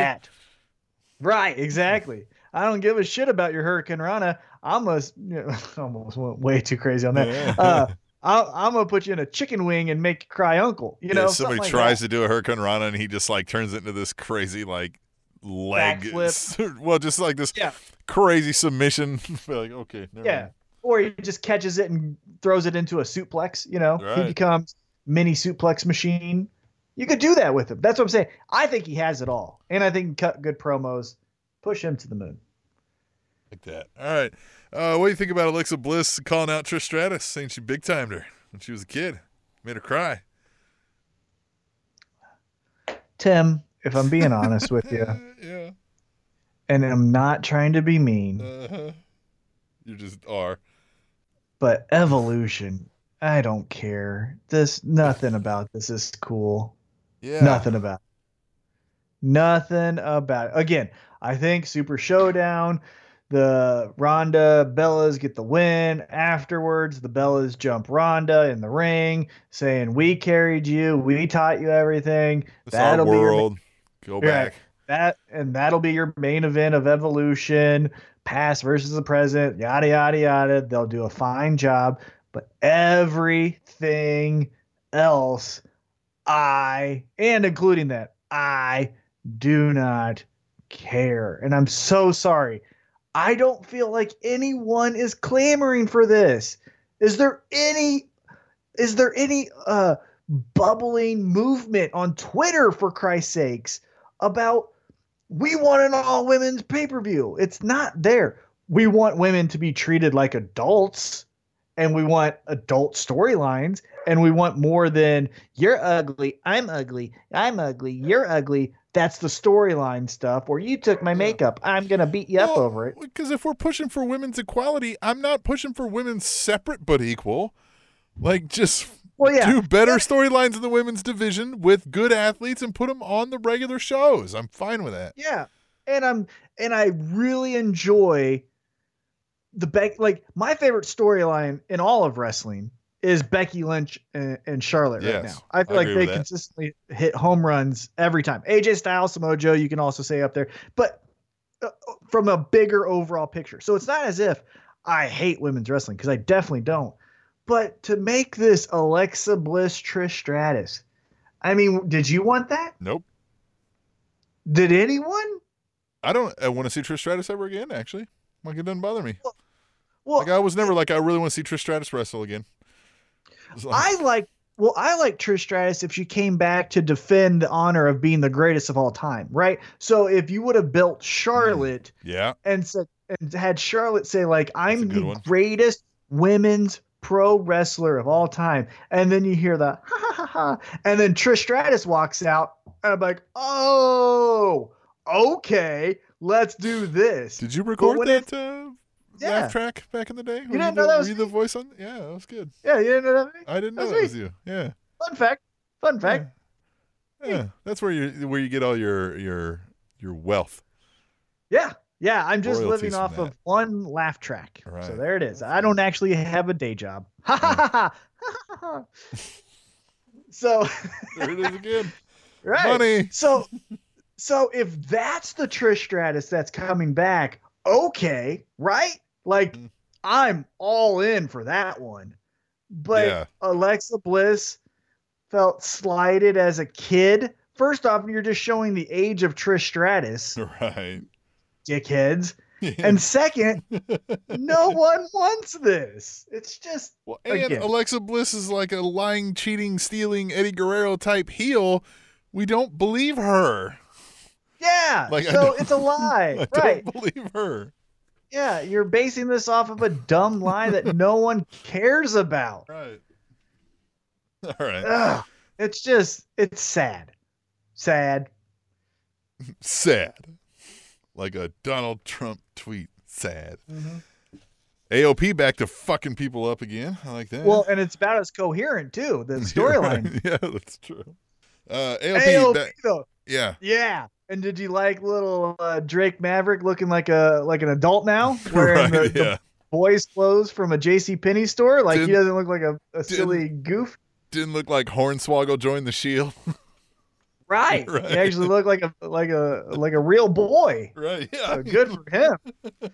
Right, exactly. I don't give a shit about your hurricanrana. I'm a, you know, almost went way too crazy on that. Yeah. Uh, I, I'm gonna put you in a chicken wing and make you cry uncle. You Yeah, know, somebody like tries that. to do a hurricanrana and he just like turns it into this crazy like leg Backflip. well just like this Yeah. crazy submission like okay Yeah. mind. Or he just catches it and throws it into a suplex. You know, he becomes mini suplex machine. You could do that with him. That's what I'm saying. I think he has it all, and I think he cut good promos. Push him to the moon. Like that. All right. Uh, what do you think about Alexa Bliss calling out Trish Stratus, saying she big timed her when she was a kid, made her cry? Tim, if I'm being honest with you, yeah. and I'm not trying to be mean, Uh-huh. You just are. but evolution, I don't care. This nothing about this is cool. Yeah. Nothing about. it. Nothing about. It. Again, I think Super Showdown, the Ronda Bellas get the win. Afterwards, the Bellas jump Ronda in the ring, saying, "We carried you. We taught you everything." It's our be your world. Go back. that and that'll be your main event of evolution past versus the present yada yada yada they'll do a fine job but everything else i and including that i do not care and i'm so sorry i don't feel like anyone is clamoring for this is there any is there any uh bubbling movement on twitter for christ's sakes about we want an all women's pay per view. It's not there. We want women to be treated like adults and we want adult storylines and we want more than you're ugly, I'm ugly, I'm ugly, you're ugly. That's the storyline stuff. Or you took my makeup, I'm going to beat you up over it. Because if we're pushing for women's equality, I'm not pushing for women's separate but equal. Like, just Well, yeah. do better storylines in the women's division with good athletes and put them on the regular shows. I'm fine with that. Yeah. And I'm and I really enjoy the Beck like my favorite storyline in all of wrestling is Becky Lynch and, and Charlotte right now. I feel I like they with that. consistently hit home runs every time. AJ Styles, Samoa Joe, you can also say up there, but uh, from a bigger overall picture. So it's not as if I hate women's wrestling because I definitely don't. But to make this Alexa Bliss Trish Stratus, I mean, did you want that? Nope. Did anyone? I don't I want to see Trish Stratus ever again, actually. Like, it doesn't bother me. Well, Like, I was never like, I really want to see Trish Stratus wrestle again. Like- I like well, I like Trish Stratus if she came back to defend the honor of being the greatest of all time, right? So if you would have built mm. Charlotte yeah. and said and had Charlotte say like I'm the one. greatest women's pro wrestler of all time, and then you hear the ha ha ha ha, and then Trish Stratus walks out, and I'm like, oh, okay, let's do this. Did you record that uh, Yeah. laugh track back in the day? Were didn't the, know that was you the voice on? Yeah, that was good. Yeah, you didn't know that? I didn't know That's that me. was you. Yeah. Fun fact. Fun fact. Yeah. Yeah, that's where you where you get all your your your wealth. Yeah. Yeah, I'm just living off of one laugh track. So there it is. I don't actually have a day job. Ha ha ha ha. Ha, ha, ha. So There it is again. right. Money. So so if that's the Trish Stratus that's coming back, okay, right? Like Mm. I'm all in for that one. But Yeah. Alexa Bliss felt slighted as a kid. First off, you're just showing the age of Trish Stratus, Right. dickheads. And second, no one wants this. It's just well, and again. Alexa Bliss is like a lying, cheating, stealing Eddie Guerrero type heel. We don't believe her. Yeah. Like, so it's a lie, I right? don't believe her. Yeah, you're basing this off of a dumb lie that no one cares about. Right. All right. Ugh, it's just it's sad, sad. Sad. Like a Donald Trump tweet. Sad. AOP back to fucking people up again. I like that. Well, and it's about as coherent too. The storyline. right. Yeah, that's true. Uh, AOP, AOP back- though, yeah. yeah. And did you like little uh, Drake Maverick looking like a like an adult now, wearing right, the, yeah. the boys' clothes from a J.C. Penney store? Like he Didn't- doesn't look like a, a silly goof. Didn't look like Hornswoggle joined the Shield. Right. Right. He actually looked like a like a like a real boy. right. Yeah. So good for him.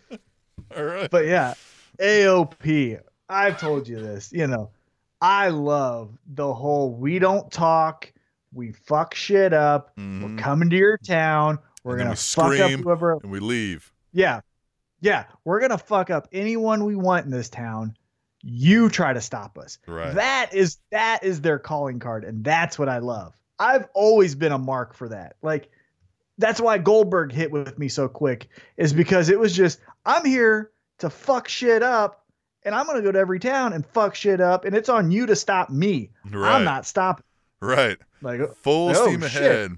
All right. But yeah, AOP. I've told you this. You know, I love the whole we don't talk, we fuck shit up. Mhm. We're coming to your town. We're gonna we fuck scream. up whoever. And we leave. Yeah, yeah. We're gonna fuck up anyone we want in this town. You try to stop us. Right. That is that is their calling card, and that's what I love. I've always been a mark for that. Like that's why Goldberg hit with me so quick is because it was just I'm here to fuck shit up and I'm going to go to every town and fuck shit up and it's on you to stop me. Right. I'm not stopping. Right. Like Full Oh, steam shit. ahead.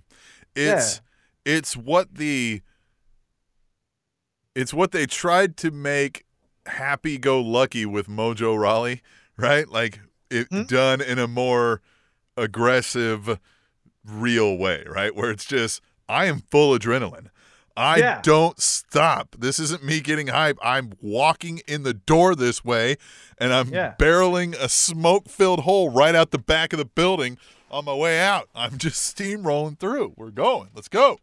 It's it's what the it's what they tried to make happy go lucky with Mojo Rawley, right? Like it Hmm? done in a more aggressive real way, right? Where it's just I am full adrenaline. I Yeah. don't stop. This isn't me getting hype. I'm walking in the door this way and I'm Yeah. barreling a smoke filled hole right out the back of the building on my way out. I'm just steamrolling through. We're going. Let's go.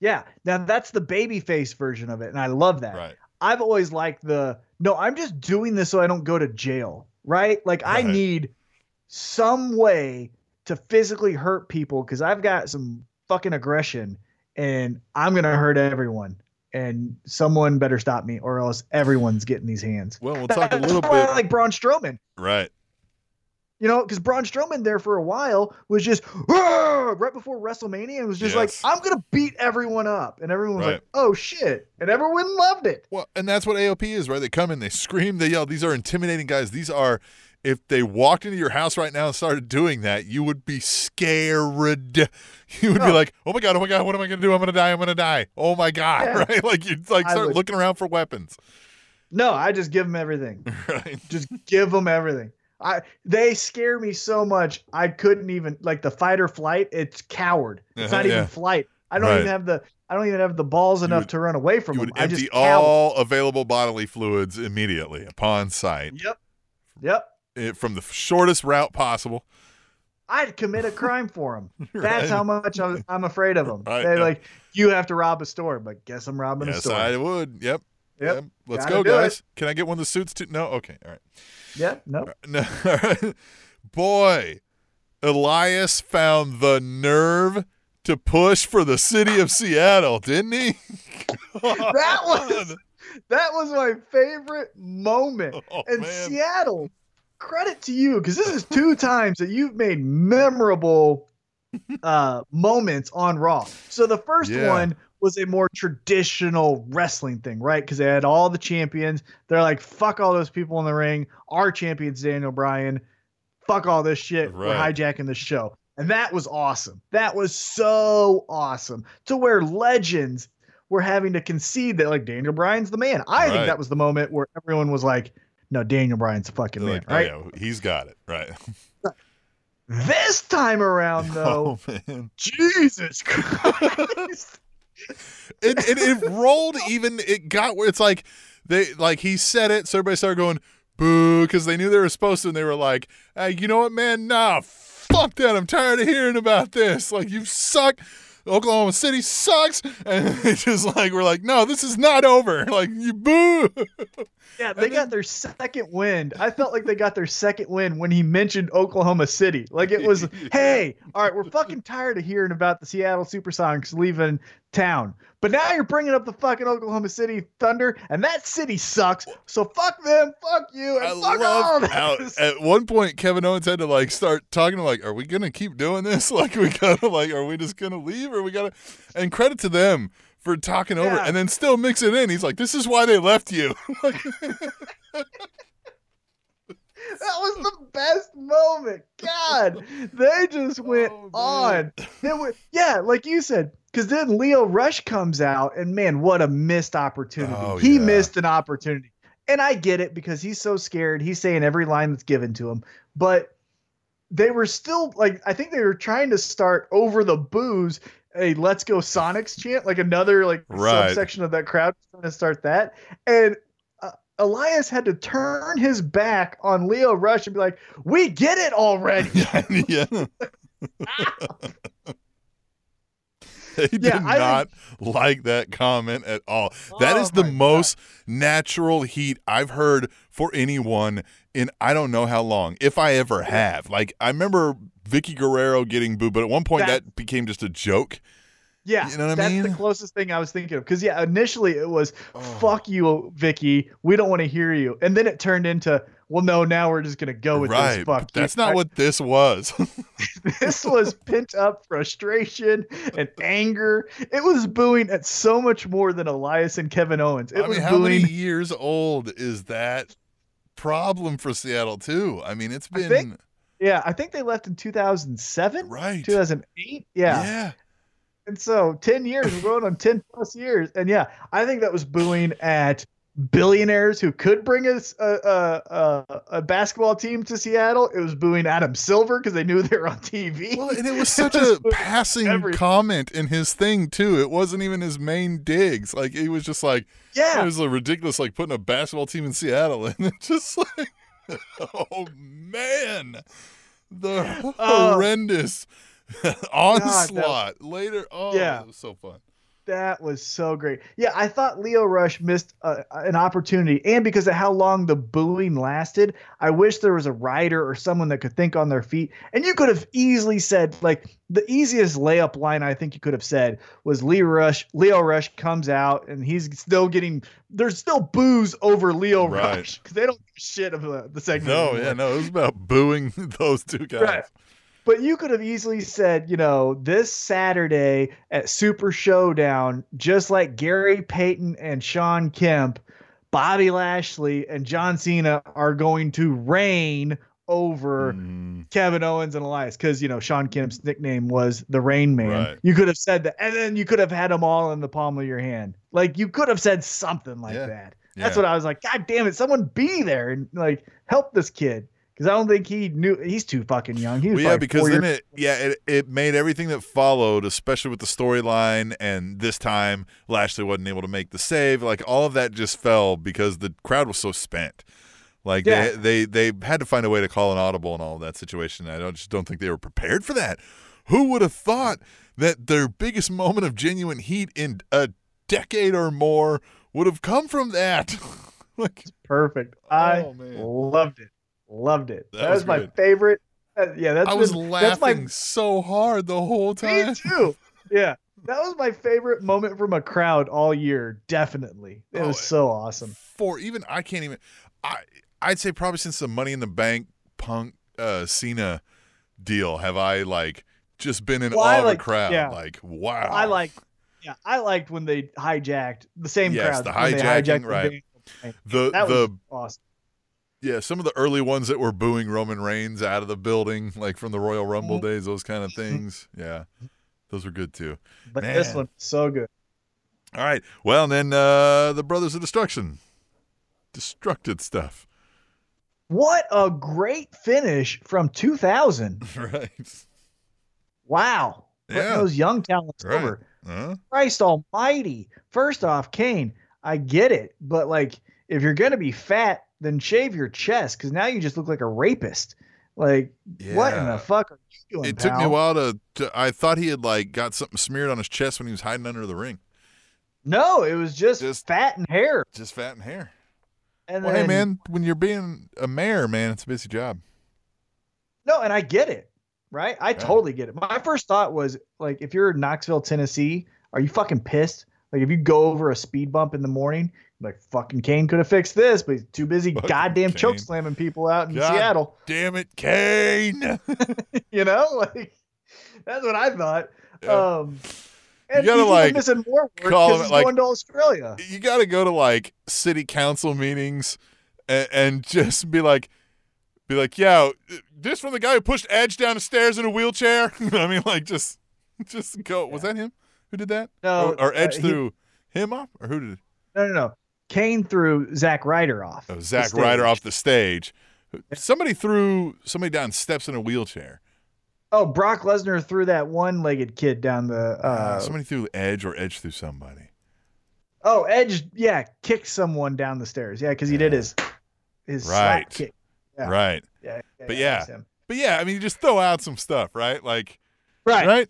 yeah. Now that's the babyface version of it and I love that. Right. I've always liked the no, I'm just doing this so I don't go to jail, right? Like I need some way to physically hurt people because I've got some fucking aggression and I'm gonna hurt everyone. And someone better stop me, or else everyone's getting these hands. Well, we'll talk a little bit. like Braun Strowman. Right. You know, because Braun Strowman there for a while was just right before WrestleMania and was just Yes. like, I'm gonna beat everyone up. And everyone was Right. like, oh shit. And everyone loved it. Well, and that's what AOP is, right? They come in, they scream, they yell. These are intimidating guys. These are, if they walked into your house right now and started doing that, you would be scared. You would be Oh. like, oh my God, oh my God, what am I going to do? I'm going to die. I'm going to die. Oh my God, Yeah. right? Like you'd like start would- looking around for weapons, No, I just give them everything. right? just give them everything. I they scare me so much I couldn't even like the fight or flight. It's coward. It's Uh-huh, not even flight. I don't Right. even have the I don't even have the balls enough would- to run away from You them. would I empty all available bodily fluids immediately upon sight Yep. Yep. eh, from the shortest route possible. I'd commit a crime for them. Right. That's how much I'm, I'm afraid of them. Right, They're yeah. like, you have to rob a store, but guess I'm robbing a Yes, store. I would. Yep. Yep. Let's Gotta go, do it. guys. Can I get one of the suits too? No. Okay. All right. Yeah. No. No, boy, Elias found the nerve to push for the city of Seattle, didn't he? That was that was my favorite moment. Oh, and man. Seattle, credit to you because this is two times that you've made memorable uh, moments on Raw. So the first Yeah. one was a more traditional wrestling thing, right? Because they had all the champions. They're like, fuck all those people in the ring. Our champion's Daniel Bryan. Fuck all this shit. We're hijacking the show. And that was awesome. That was so awesome. To where legends were having to concede that like Daniel Bryan's the man. I Right. think that was the moment where everyone was like, no, Daniel Bryan's the fucking They're man, like, oh, right? yeah, he's got it. Right. This time around oh, though, Oh, man. Jesus Christ. It, it, it rolled even, it got where it's like, they like he said it, so everybody started going, boo, because they knew they were supposed to, and they were like, hey, you know what, man? Nah, fuck that. I'm tired of hearing about this. Like, you suck. Oklahoma City sucks. And they just like, we're like, no, this is not over. Like, you boo. Yeah, they got their second win. I felt like they got their second win when he mentioned Oklahoma City. Like it was, hey, all right, we're fucking tired of hearing about the Seattle Supersonics leaving town. But now you're bringing up the fucking Oklahoma City Thunder, and that city sucks. So fuck them, fuck you, and I fuck all love how at one point Kevin Owens had to like start talking to like, are we gonna keep doing this? Like we gotta like, are we just gonna leave or we gotta? And credit to them for talking over Yeah. and then still mix it in. He's like, this is why they left you. That was the best moment. God, they just oh, went Oh, on. man. They were, yeah, like you said, because then Lio Rush comes out, and man, what a missed opportunity. Oh, he yeah. missed an opportunity. And I get it because he's so scared. He's saying every line that's given to him. But they were still like, I think they were trying to start over the booze a let's go Sonics chant, like another like Right. subsection of that crowd trying to start that. And uh, Elias had to turn his back on Lio Rush and be like, "We get it already." yeah. They did Yeah, I not like that comment at all. That Oh is the my God. most natural heat I've heard for anyone in I don't know how long, if I ever have. Like I remember Vickie Guerrero getting booed, but at one point That- that became just a joke. Yeah, You know what I mean? that's mean? the closest thing I was thinking of. Because yeah, initially it was Oh. "fuck you, Vicky, we don't want to hear you," and then it turned into well, no, now we're just gonna go with right. this. Fuck you. that's not I- what this was. this was pent up frustration and anger. It was booing at so much more than Elias and Kevin Owens. It I was how booing. many years old is that problem for Seattle too? I mean, it's been Yeah, I think they left in 2007, right. 2008. Yeah. yeah. And so 10 years, we're going on 10 plus years. And yeah, I think that was booing at billionaires who could bring us a, a, a, a basketball team to Seattle. It was booing Adam Silver because they knew they were on TV. Well, and it was such was a passing everything. comment in his thing too. It wasn't even his main digs. Like he was just like, yeah. it was a ridiculous, like putting a basketball team in Seattle, and it just like, oh man, the Oh. horrendous onslaught later. Oh, Yeah. it was so fun. That was so great. Yeah, I thought Lio Rush missed uh, an opportunity, and because of how long the booing lasted, I wish there was a writer or someone that could think on their feet. And you could have easily said, like, the easiest layup line I think you could have said was Lio Rush. Lio Rush comes out, and he's still getting. There's still boos over Lio Right. Rush because they don't give a shit of the, the segment. No, anymore. yeah, no, it was about booing those two guys. Right. But you could have easily said, you know, this Saturday at Super Showdown, just like Gary Payton and Shawn Kemp, Bobby Lashley and John Cena are going to reign over Mm, Kevin Owens and Elias because, you know, Shawn Kemp's nickname was the Reign Man. Right. You could have said that. And then you could have had them all in the palm of your hand. Like you could have said something like Yeah. that. That's yeah. what I was like, God damn it, someone be there and like help this kid. Because I don't think he knew he's too fucking young. He was Well, yeah, because then years- it, yeah, it, it made everything that followed, especially with the storyline, and this time Lashley wasn't able to make the save. Like all of that just fell because the crowd was so spent. Like Yeah. they, they they had to find a way to call an audible and all of that situation. I don't, just don't think they were prepared for that. Who would have thought that their biggest moment of genuine heat in a decade or more would have come from that? like perfect. I Oh, loved it. Loved it. That That, was was, my good. favorite. uh, yeah, that's I was been- that's my- laughing so hard the whole time. Me too. Yeah. That was my favorite moment from a crowd all year. Definitely. It Oh, was so awesome. for even I can't even I I'd say probably since the Money in the Bank Punk uh Cena deal have I like just been in Well, awe I of like- a crowd. yeah. Like wow. I like yeah, I liked when they hijacked the same Yes, crowd. the hijacking, hijacked the right. the the awesome. Yeah, some of the early ones that were booing Roman Reigns out of the building, like from the Royal Rumble Mhm. days, those kind of things. Yeah. Those were good too. But this Man. one so good. All right. Well, and then uh the Brothers of Destruction. Destructed stuff. What a great finish from 2000. right. Wow. Putting Yeah. those young talents Right. over. Huh? Christ almighty. First off, Kane, I get it, but like if you're gonna be fat, then shave your chest because now you just look like a rapist. Like what in the fuck are you doing? It took me a while to, to. I thought he had like got something smeared on his chest when he was hiding under the ring. No, it was just, Just- fat and hair. Just fat and hair. And Well, then, hey man, when you're being a mayor, man, it's a busy job. No, and I get it. Right? I totally get it. My first thought was like if you're in Knoxville, Tennessee, are you fucking pissed? Like if you go over a speed bump in the morning, like fucking Kane could have fixed this, but he's too busy Fucking goddamn Kane. choke slamming people out in God Seattle. Damn it, Kane! you know, like that's what I thought. Yeah. Um, and gotta, he's even like, missing more work call because him, he's like- going to Australia. you got to go to like city council meetings and, and just be like, be like, yeah, this from the guy who pushed Edge down the stairs in a wheelchair. I mean, like, just, just go. Was that him who did that? No, or, or Edge uh, he- threw him off, or who did? No, no, no. Kane threw Zack Ryder off. Oh, Zack Ryder off the stage. Somebody threw somebody down steps in a wheelchair. Oh, Brock Lesnar threw that one-legged kid down the. Uh, somebody threw Edge or Edge threw somebody. oh, Edge, yeah, kicked someone down the stairs. Yeah, because he did his his Right. slap kick. Yeah. Right. Yeah, But that yeah. But yeah, I mean, you just throw out some stuff, right? Like, right, right?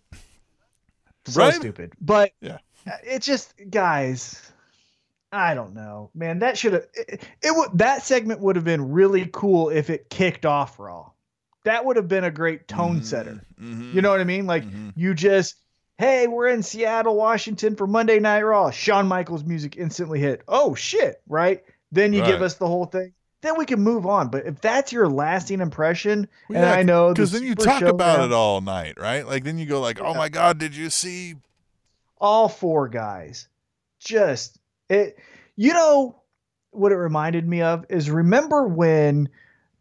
So right? stupid. But Yeah. it's just guys. I don't know, man. That should have it, it would that segment would have been really cool if it kicked off Raw. That would have been a great tone setter. Mhm. You know what I mean? Like Mhm. you just, hey, we're in Seattle, Washington for Monday Night Raw. Shawn Michaels music instantly hit. Oh shit, right? Then you give us the whole thing. Then we can move on. But if that's your lasting impression, Well, and yeah, I know the because then you talk about it all night, right? Like then you go like, "Oh my god, did you see?" all four guys just it you know what it reminded me of is remember when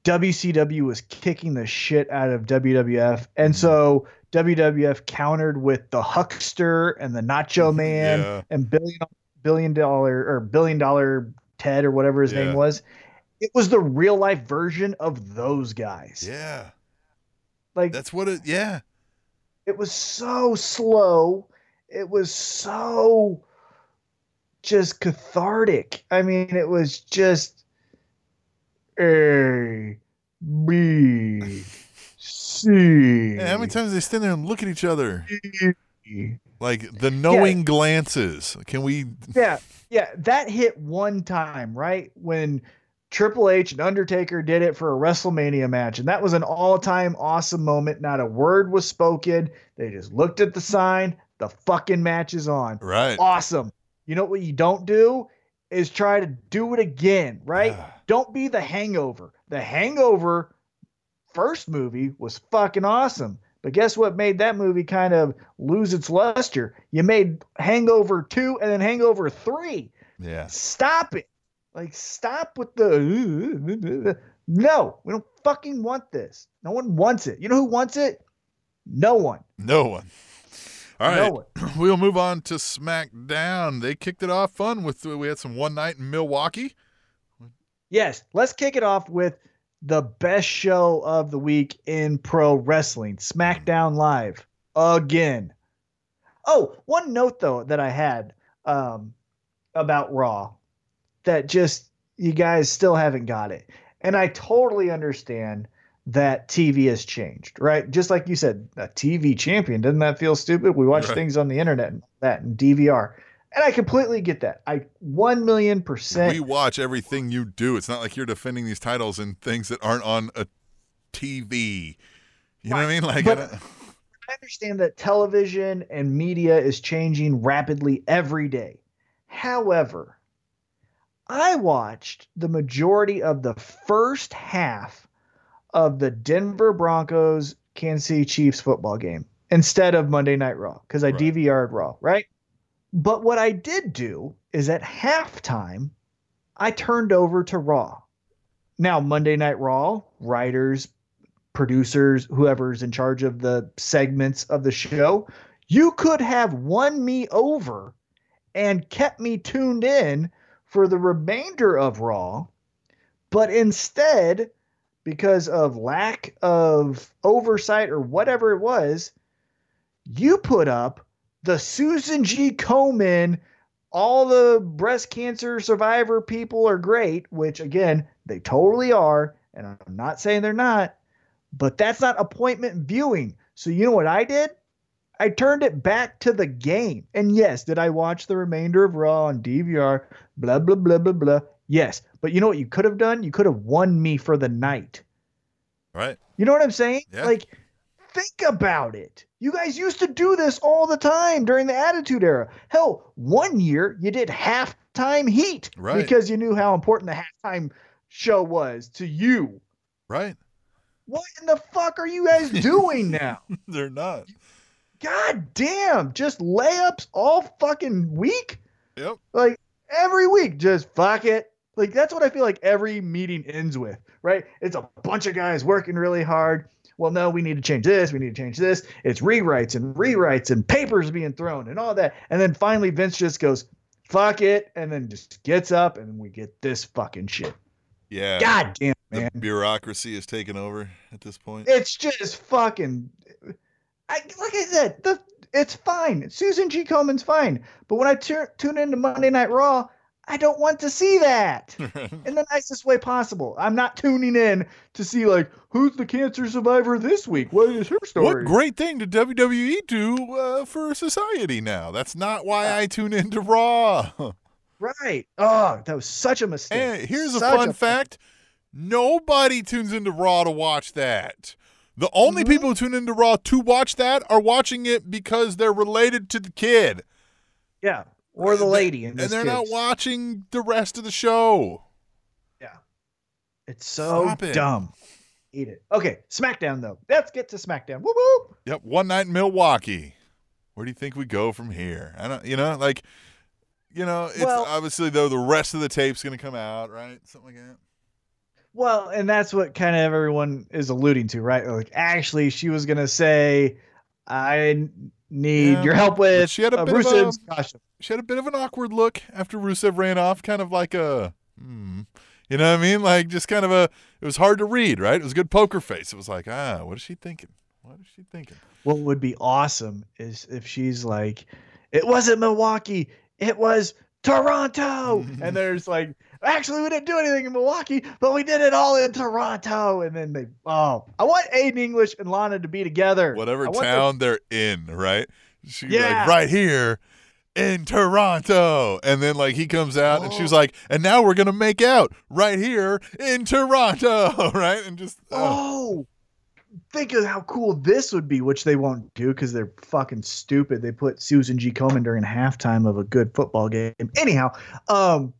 WCW was kicking the shit out of WWF and mm-hmm. so WWF countered with the Huckster and the Nacho mm-hmm, Man Yeah. and billion billion dollar or billion dollar Ted or whatever his Yeah. name was it was the real life version of those guys Yeah, like that's what it. Yeah, it was so slow. It was so just cathartic. I mean, it was just A B C. Yeah, how many times they stand there and look at each other like the knowing glances? Can we? Yeah, yeah, that hit one time, right? When Triple H and Undertaker did it for a WrestleMania match, and that was an all-time awesome moment. Not a word was spoken. They just looked at the sign. The fucking match is on. Right. Awesome. You know what you don't do is try to do it again, right? Don't be the hangover. The hangover first movie was fucking awesome. But guess what made that movie kind of lose its luster? You made Hangover 2 and then Hangover 3. Yeah. Stop it. Like, stop with the. No, we don't fucking want this. No one wants it. You know who wants it? No one. No one. All right. No one. We'll move on to SmackDown. They kicked it off fun with we had some one night in Milwaukee. Yes, let's kick it off with the best show of the week in pro wrestling SmackDown Live again. Oh, one note though that I had um, about Raw that just you guys still haven't got it. And I totally understand that TV has changed, right? Just like you said, a TV champion. Doesn't that feel stupid? We watch Right. things on the internet and that and DVR. And I completely get that. I 1 million percent We watch everything you do. It's not like you're defending these titles and things that aren't on a TV. You know what I mean? Like, But- I I understand that television and media is changing rapidly every day. However, I watched the majority of the first half of the Denver Broncos Kansas City Chiefs football game instead of Monday Night Raw because I Right. DVR'd Raw, right? But what I did do is at halftime, I turned over to Raw. Now, Monday Night Raw, writers, producers, whoever's in charge of the segments of the show, you could have won me over and kept me tuned in for the remainder of Raw. But instead, because of lack of oversight or whatever it was, you put up the Susan G. Komen, all the breast cancer survivor people are great, which again, they totally are. And I'm not saying they're not, but that's not appointment viewing. So you know what I did? I turned it back to the game. And yes, did I watch the remainder of Raw on DVR? Blah, blah, blah, blah, blah. Yes. But you know what you could have done? You could have won me for the night. right? You know what I'm saying? Yeah. Like, think about it. You guys used to do this all the time during the Attitude Era. Hell, one year you did halftime heat Right. because you knew how important the halftime show was to you. Right? What in the fuck are you guys doing now? They're not. God damn, just layups all fucking week? Yep. Like every week, just fuck it. Like that's what I feel like every meeting ends with, right? It's a bunch of guys working really hard. Well, no, we need to change this. We need to change this. It's rewrites and rewrites and papers being thrown and all that. And then finally, Vince just goes, fuck it. And then just gets up and we get this fucking shit. Yeah. God damn, the man. bureaucracy is taking over at this point. It's just fucking. I like I said, the it's fine. Susan G. Komen's fine, but when I tu- tune into Monday Night Raw, I don't want to see that in the nicest way possible. I'm not tuning in to see like who's the cancer survivor this week. What is her story? What great thing did WWE do uh, for society now? That's not why I tune into Raw. right? Oh, that was such a mistake. and here's a Such fun fact nobody tunes into Raw to watch that. The only Mhm. people who tune into Raw to watch that are watching it because they're related to the kid. Yeah, or the lady, And they're not watching the rest of the show. Yeah. It's so it. dumb. Eat it. Okay, SmackDown though. Let's get to SmackDown. Whoop whoop. Yep, one night in Milwaukee. Where do you think we go from here? I don't, you know, like, you know, it's Well- obviously though the rest of the tape's gonna come out, right? Something like that. Well, and that's what kind of everyone is alluding to, right? Like, actually, she was gonna say, "I need Yeah, your help with she had a uh, bit of a- costume." She had a bit of an awkward look after Rusev ran off, kind of like a, hmm, you know what I mean? Like just kind of a. It was hard to read, right? It was a good poker face. It was like, ah, what is she thinking? What is she thinking? What would be awesome is if she's like, "It wasn't Milwaukee, it was Toronto," and there's like, "Actually, we didn't do anything in Milwaukee, but we did it all in Toronto." And then they, oh, I want Aiden English and Lana to be together. Whatever I want them- town they're in, right? She's Yeah. like, right here in Toronto. And then like he comes out and Oh. she's like, and now we're gonna make out right here in Toronto, right? And just oh, Oh, think of how cool this would be, which they won't do because they're fucking stupid. They put Susan G. Komen during halftime of a good football game. Anyhow, um,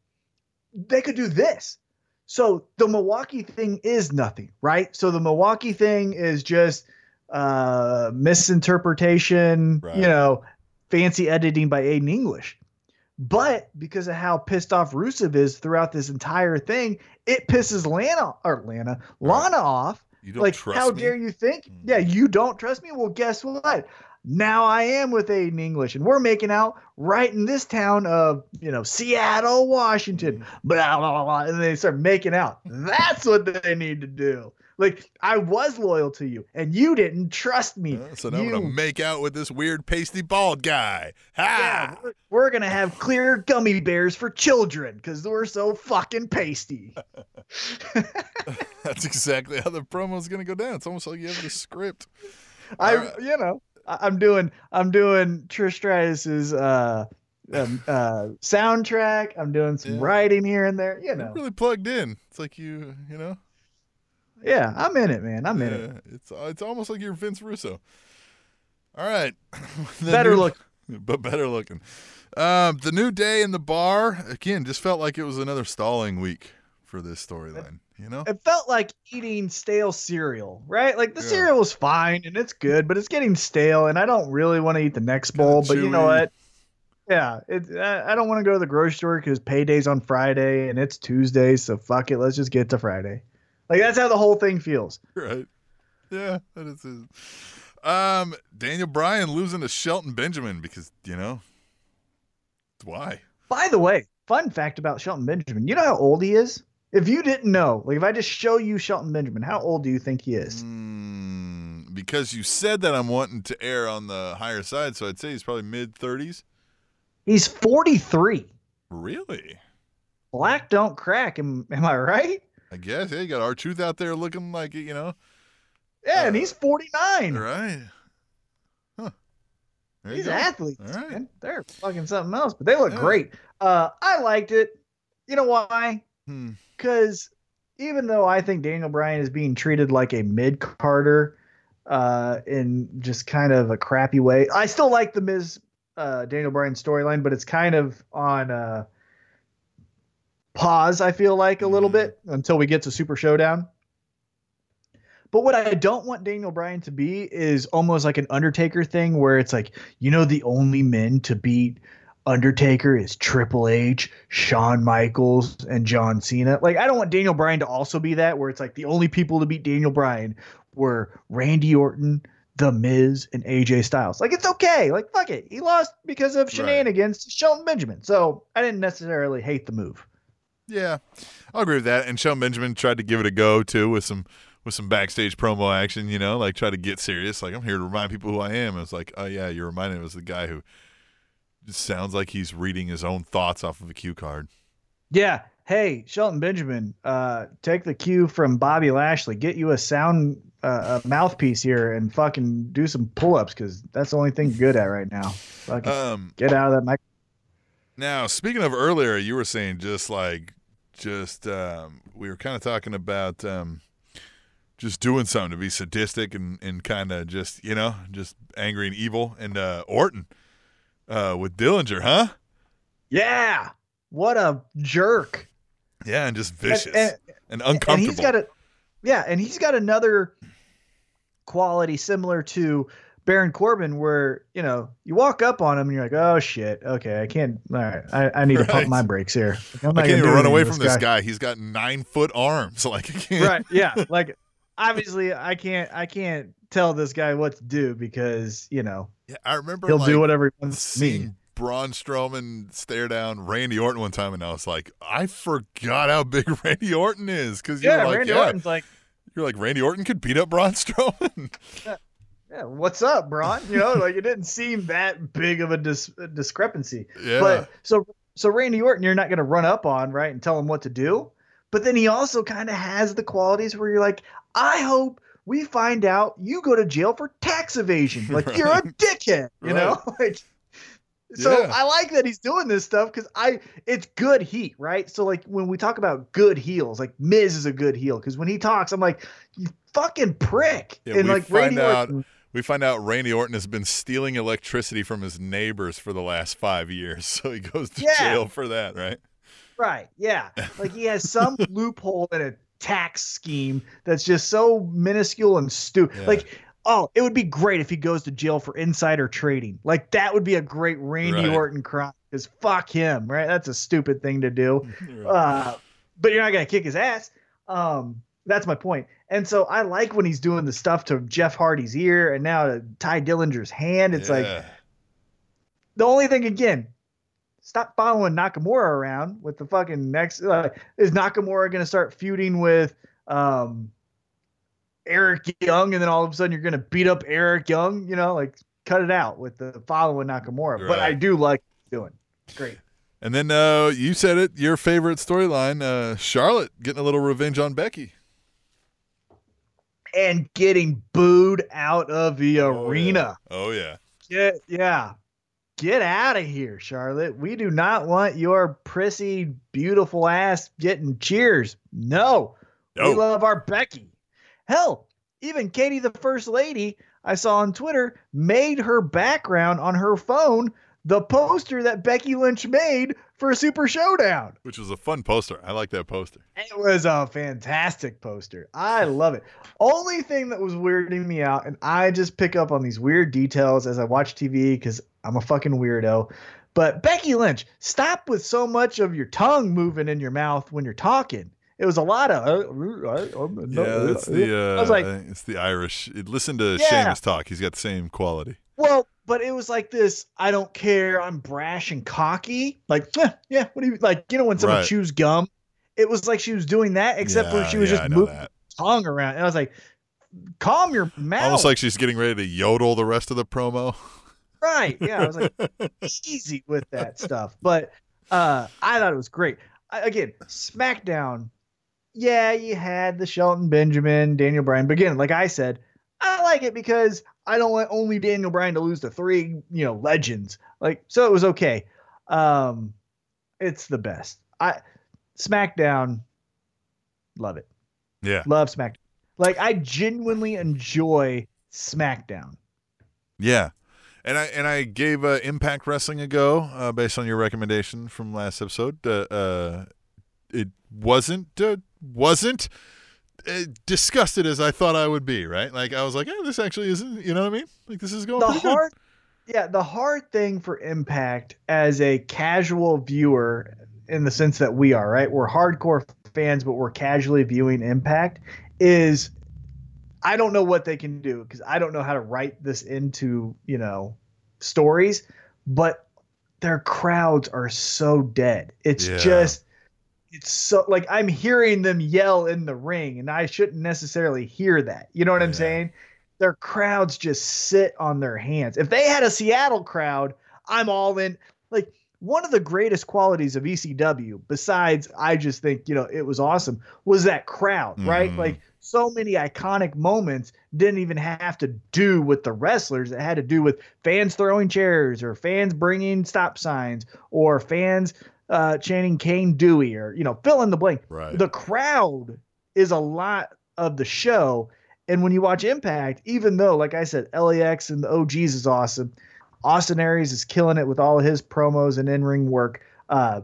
they could do this. So the Milwaukee thing is nothing, right? So the Milwaukee thing is just uh misinterpretation, Right. you know, fancy editing by Aiden English. But because of how pissed off Rusev is throughout this entire thing, it pisses Lana or Lana Lana off. you don't like, trust how me? dare you think? Mm. Yeah, you don't trust me. Well, guess what? Now I am with Aiden English, and we're making out right in this town of you know Seattle, Washington. Mm. Blah blah blah, blah and they start making out. That's what they need to do. Like I was loyal to you, and you didn't trust me. Uh, so now I'm gonna make out with this weird pasty bald guy. yeah, we're, we're gonna have clear gummy bears for children because we're so fucking pasty. That's exactly how the promo is gonna go down. It's almost like you have the script. I, you know, I'm doing, I'm doing Trish Stratus's uh, um, uh, soundtrack. I'm doing some Yeah. writing here and there. You You're know, really plugged in. It's like you, you know. yeah, I'm in it, man. I'm in it. It's it's almost like you're Vince Russo. All right, Better new- look. but better looking. Um, the new day in the bar again just felt like it was another stalling week for this storyline. You know, It felt like eating stale cereal, right? Like the Yeah. cereal was fine and it's good, but it's getting stale, and I don't really want to eat the next bowl. But you know what? Yeah, it, I don't want to go to the grocery store because payday's on Friday and it's Tuesday, so fuck it. Let's just get to Friday. Like that's how the whole thing feels. right? Yeah, that is. Um, Daniel Bryan losing to Shelton Benjamin because you know why? By the way, fun fact about Shelton Benjamin. You know how old he is? If you didn't know, like if I just show you Shelton Benjamin, how old do you think he is? Mm, because you said that I'm wanting to err on the higher side, so I'd say he's probably mid thirties. He's 43. Really? Black don't crack. Am, am I right? I guess. Yeah, you got R-Truth out there looking like it, you know. Yeah, and Uh, he's 49. Right. Huh. These go. athletes, right. man, they're fucking something else, but they look Yeah. great. Uh, I liked it. You know why? Hmm. Because even though I think Daniel Bryan is being treated like a mid carder, uh, in just kind of a crappy way, I still like the Miz uh, Daniel Bryan storyline, but it's kind of on uh, pause. I feel like a little Mhm. bit until we get to Super Showdown. But what I don't want Daniel Bryan to be is almost like an Undertaker thing where it's like, you know, the only men to beat Undertaker is Triple H, Shawn Michaels, and John Cena. Like, I don't want Daniel Bryan to also be that where it's like the only people to beat Daniel Bryan were Randy Orton, The Miz, and AJ Styles. Like, it's okay. Like, fuck it. He lost because of Right. shenanigans to Shelton Benjamin. So I didn't necessarily hate the move. Yeah, I'll agree with that. And Shelton Benjamin tried to give it a go too with some with some backstage promo action. You know, like try to get serious. Like I'm here to remind people who I am. It's like, oh yeah, you're reminding us of the guy who sounds like he's reading his own thoughts off of a cue card. Yeah. Hey, Shelton Benjamin, uh, take the cue from Bobby Lashley. Get you a sound uh, a mouthpiece here and fucking do some pull ups because that's the only thing you're good at right now. Fucking Um, get out of that mic. Now, speaking of earlier, you were saying just like, just um, we were kind of talking about um, just doing something to be sadistic and, and kind of just you know just angry and evil. And uh, Orton uh, with Dillinger, huh? Yeah. What a jerk. Yeah, and just vicious. And, and and uncomfortable. he's got a yeah, and he's got another quality similar to Baron Corbin, where you know you walk up on him and you're like, oh shit, okay, I can't. All right, I, I need to Right. pump my brakes here. I'm I can't even run away from this guy. He's got nine foot arms. Like I can't. right? Yeah, like obviously I can't I can't tell this guy what to do because you know Yeah, I remember he'll like, do whatever he wants seeing me. Braun Strowman stare down Randy Orton one time, and I was like, I forgot how big Randy Orton is because you're Yeah, like, Randy yeah, Orton's like, you're like Randy Orton could beat up Braun Strowman. yeah, what's up, Braun? You know, like it didn't seem that big of a, dis- a discrepancy. yeah, But so so Randy Orton, you're not going to run up on right and tell him what to do. But then he also kind of has the qualities where you're like, I hope we find out you go to jail for tax evasion. Like you're a dickhead, you know? Like so Yeah. I like that he's doing this stuff because I it's good heat, right? So like when we talk about good heels, like Miz is a good heel because when he talks, I'm like, you fucking prick. Yeah, and we like find Randy out- Orton, we find out Randy Orton has been stealing electricity from his neighbors for the last five years, so he goes to Yeah. jail for that, right? Right. Yeah. Like he has some loophole in a tax scheme that's just so minuscule and stupid. Yeah. Like, oh, it would be great if he goes to jail for insider trading. Like that would be a great Randy Right. Orton crime. Because fuck him, right? That's a stupid thing to do. Uh, but you're not gonna kick his ass. Um, that's my point. And so I like when he's doing the stuff to Jeff Hardy's ear and now to Tye Dillinger's hand. It's like the only thing again, stop following Nakamura around with the fucking next. Uh, is Nakamura going to start feuding with um, Eric Young, and then all of a sudden you're going to beat up Eric Young? You know, like cut it out with the following Nakamura. But I do like doing. Great. And then uh, you said it, your favorite storyline, uh, Charlotte getting a little revenge on Becky. And getting booed out of the arena. Oh yeah. Get yeah. Get out of here, Charlotte. We do not want your prissy, beautiful ass getting cheers. No. We love our Becky. Hell, even Katie, the first lady, I saw on Twitter, made her background on her phone the poster that Becky Lynch made for a Super Showdown. Which was a fun poster. I like that poster. It was a fantastic poster. I love it. Only thing that was weirding me out, and I just pick up on these weird details as I watch TV because I'm a fucking weirdo. But Becky Lynch, stop with so much of your tongue moving in your mouth when you're talking. It was a lot of. uh, Yeah, that's the. Uh, I was like, it's the Irish. Listen to Yeah. Sheamus talk. He's got the same quality. Well, but it was like this. I don't care. I'm brash and cocky. Like, "Eh, yeah. What do you like? You know when someone Right. chews gum? It was like she was doing that, except for Yeah, she was yeah, just moving that. her tongue around. And I was like, calm your mouth. Almost like she's getting ready to yodel the rest of the promo. right. Yeah. I was like, easy with that stuff. But uh, I thought it was great. I, again, SmackDown. Yeah, you had the Shelton Benjamin, Daniel Bryan. But again, like I said, I like it because I don't want only Daniel Bryan to lose to three, you know, legends. Like, so it was okay. Um, it's the best. I SmackDown, love it. Yeah. Love SmackDown. Like I genuinely enjoy SmackDown. Yeah. And I and I gave uh, Impact Wrestling a go uh, based on your recommendation from last episode. Uh, uh, it wasn't uh, wasn't uh, disgusted as I thought I would be. Right? Like I was like, eh, this actually isn't. You know what I mean? Like this is going the pretty good. hard yeah the hard thing for impact as a casual viewer in the sense that we are right we're hardcore fans but we're casually viewing impact is i don't know what they can do because i don't know how to write this into you know stories but their crowds are so dead it's Yeah. just it's so like i'm hearing them yell in the ring and i shouldn't necessarily hear that you know what i'm saying their crowds just sit on their hands. If they had a Seattle crowd, I'm all in. Like one of the greatest qualities of ECW, besides I just think, you know, it was awesome, was that crowd, right? Mhm. Like so many iconic moments didn't even have to do with the wrestlers. It had to do with fans throwing chairs or fans bringing stop signs or fans uh, chanting Cane Dewey or, you know, fill in the blank Right. the crowd is a lot of the show. And when you watch Impact, even though, like I said, LAX and the OGs is awesome, Austin Aries is killing it with all of his promos and in ring work. Uh,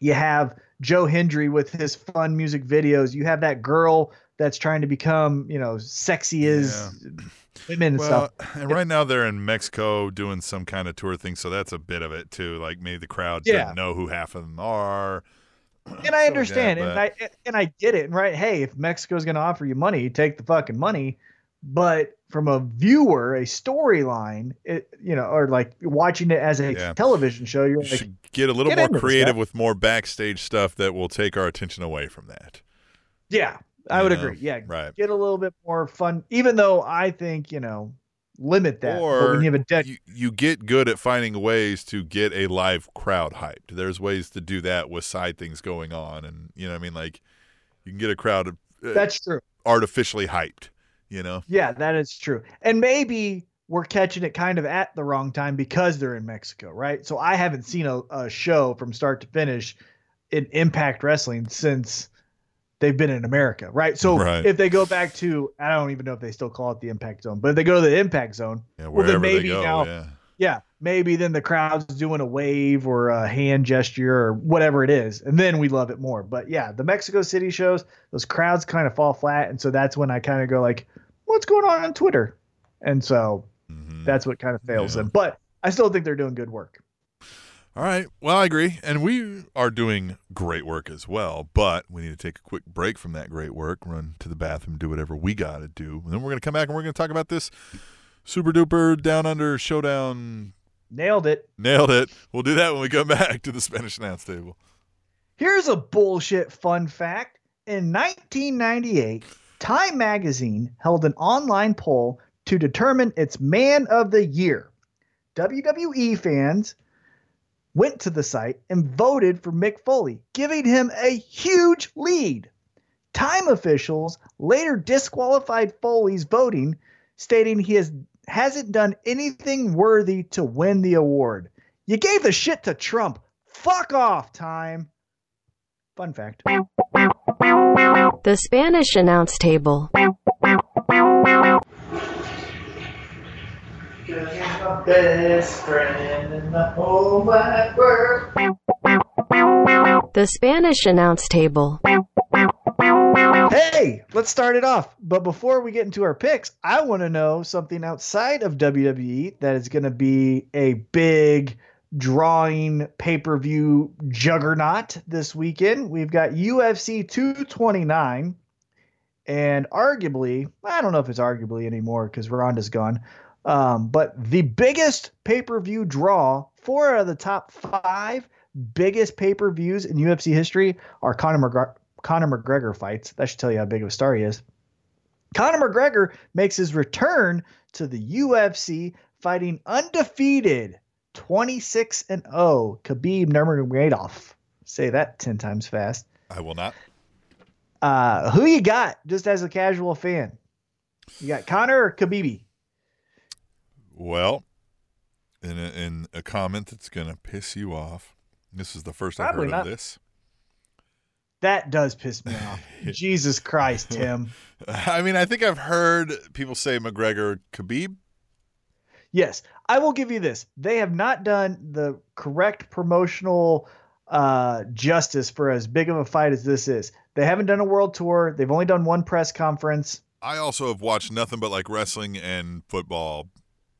you have Joe Hendry with his fun music videos. You have that girl that's trying to become, you know, sexy as women and Well, stuff. and right now they're in Mexico doing some kind of tour thing, so that's a bit of it too. Like maybe the crowd Yeah. doesn't know who half of them are. And I understand, that, and I and I get it. And right, hey, if Mexico's going to offer you money, take the fucking money. But from a viewer, a storyline, it you know, or like watching it as a Yeah. television show, you're You like, get a little get more creative with more backstage stuff that will take our attention away from that. yeah, I would know? agree. Yeah, Right. get a little bit more fun. Even though I think you know, limit that. but Or when you have a deck, you, you get good at finding ways to get a live crowd hyped. There's ways to do that with side things going on, and you know, I mean, like you can get a crowd uh, that's true. artificially hyped. You know, Yeah, that is true. And maybe we're catching it kind of at the wrong time because they're in Mexico, right? So I haven't seen a, a show from start to finish in Impact Wrestling since they've been in America, right? So Right. if they go back to, I don't even know if they still call it the Impact Zone, but if they go to the Impact Zone, yeah, Well, then maybe go. now- yeah. yeah, maybe then the crowd's doing a wave or a hand gesture or whatever it is, and then we love it more. But yeah, the Mexico City shows, those crowds kind of fall flat, and so that's when I kind of go like, "What's going on on Twitter?" And so Mhm. that's what kind of fails Yeah. them. But I still think they're doing good work. All right. Well, I agree. And we are doing great work as well, but we need to take a quick break from that great work, run to the bathroom, do whatever we got to do. And then we're going to come back and we're going to talk about this super duper down under showdown. Nailed it. Nailed it. We'll do that when we come back to the Spanish announce table. Here's a bullshit fun fact. In 1998, Time Magazine held an online poll to determine its Man of the Year. WWE fans went to the site and voted for Mick Foley, giving him a huge lead. Time officials later disqualified Foley's voting, stating he has, hasn't done anything worthy to win the award. You gave the shit to Trump. Fuck off, Time. Fun fact. The Spanish announce table. The Spanish announce table. Hey, let's start it off. But before we get into our picks, I want to know something outside of WWE that is going to be a big drawing pay per view juggernaut this weekend. We've got UFC 229, and arguably, I don't know if it's arguably anymore because Ronda's gone, um, but the biggest pay per view draw, four out of the top five biggest pay per views in UFC history are Conor McGregor. Conor McGregor fights. That should tell you how big of a star he is. Conor McGregor makes his return to the UFC fighting undefeated 26 and 0 Khabib Nurmagomedov. Say that 10 times fast. I will not. Uh, who you got just as a casual fan? You got Conor or Khabib? Well, in a, in a comment that's going to piss you off, this is the first I've heard not. of this. That does piss me off. Jesus Christ, Tim. I mean, I think I've heard people say McGregor Khabib. Yes, I will give you this. They have not done the correct promotional uh, justice for as big of a fight as this is. They haven't done a world tour. They've only done one press conference. I also have watched nothing but like wrestling and football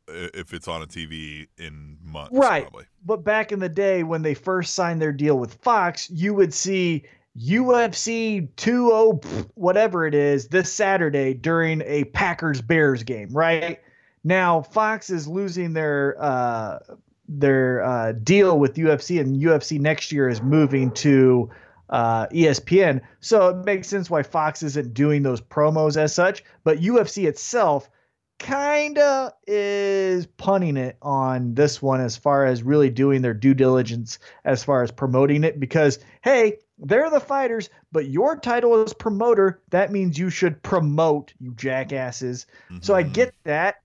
if it's on a TV in months. Right. Probably. But back in the day when they first signed their deal with Fox, you would see UFC 20 whatever it is this Saturday during a Packers Bears game, right? Now Fox is losing their uh their uh deal with UFC and UFC next year is moving to uh ESPN. So it makes sense why Fox isn't doing those promos as such, but UFC itself kinda is punning it on this one as far as really doing their due diligence as far as promoting it because hey they're the fighters but your title is promoter that means you should promote you jackasses. So i Mhm. get that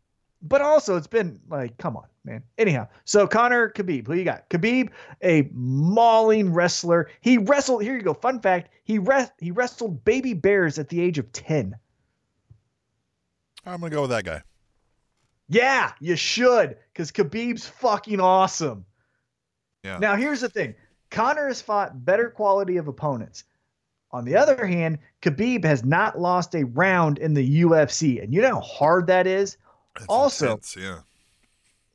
but also it's been like come on man. Anyhow so conor khabib who you got? Khabib a mauling wrestler. He wrestled here you go fun fact he re- he wrestled baby bears at the age of 10 I'm gonna go with that guy. Yeah, you should, because Khabib's fucking awesome. Yeah. Now here's the thing: Conor has fought better quality of opponents. On the other hand, Khabib has not lost a round in the UFC. And you know how hard that is? That's Also- intense, yeah.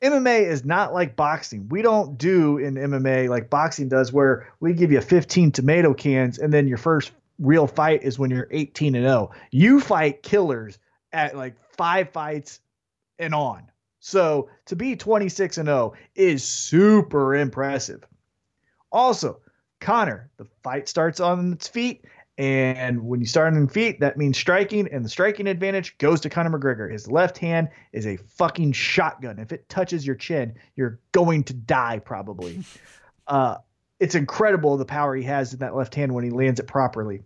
MMA is not like boxing. We don't do in MMA like boxing does, where we give you 15 tomato cans and then your first real fight is when you're 18 and 0. You fight killers at like five fights and on. So to be 26 and 0 is super impressive. Also, Conor, the fight starts on its feet. And when you start on feet, that means striking, and the striking advantage goes to Conor McGregor. His left hand is a fucking shotgun. If it touches your chin, you're going to die probably. uh, it's incredible the power he has in that left hand when he lands it properly.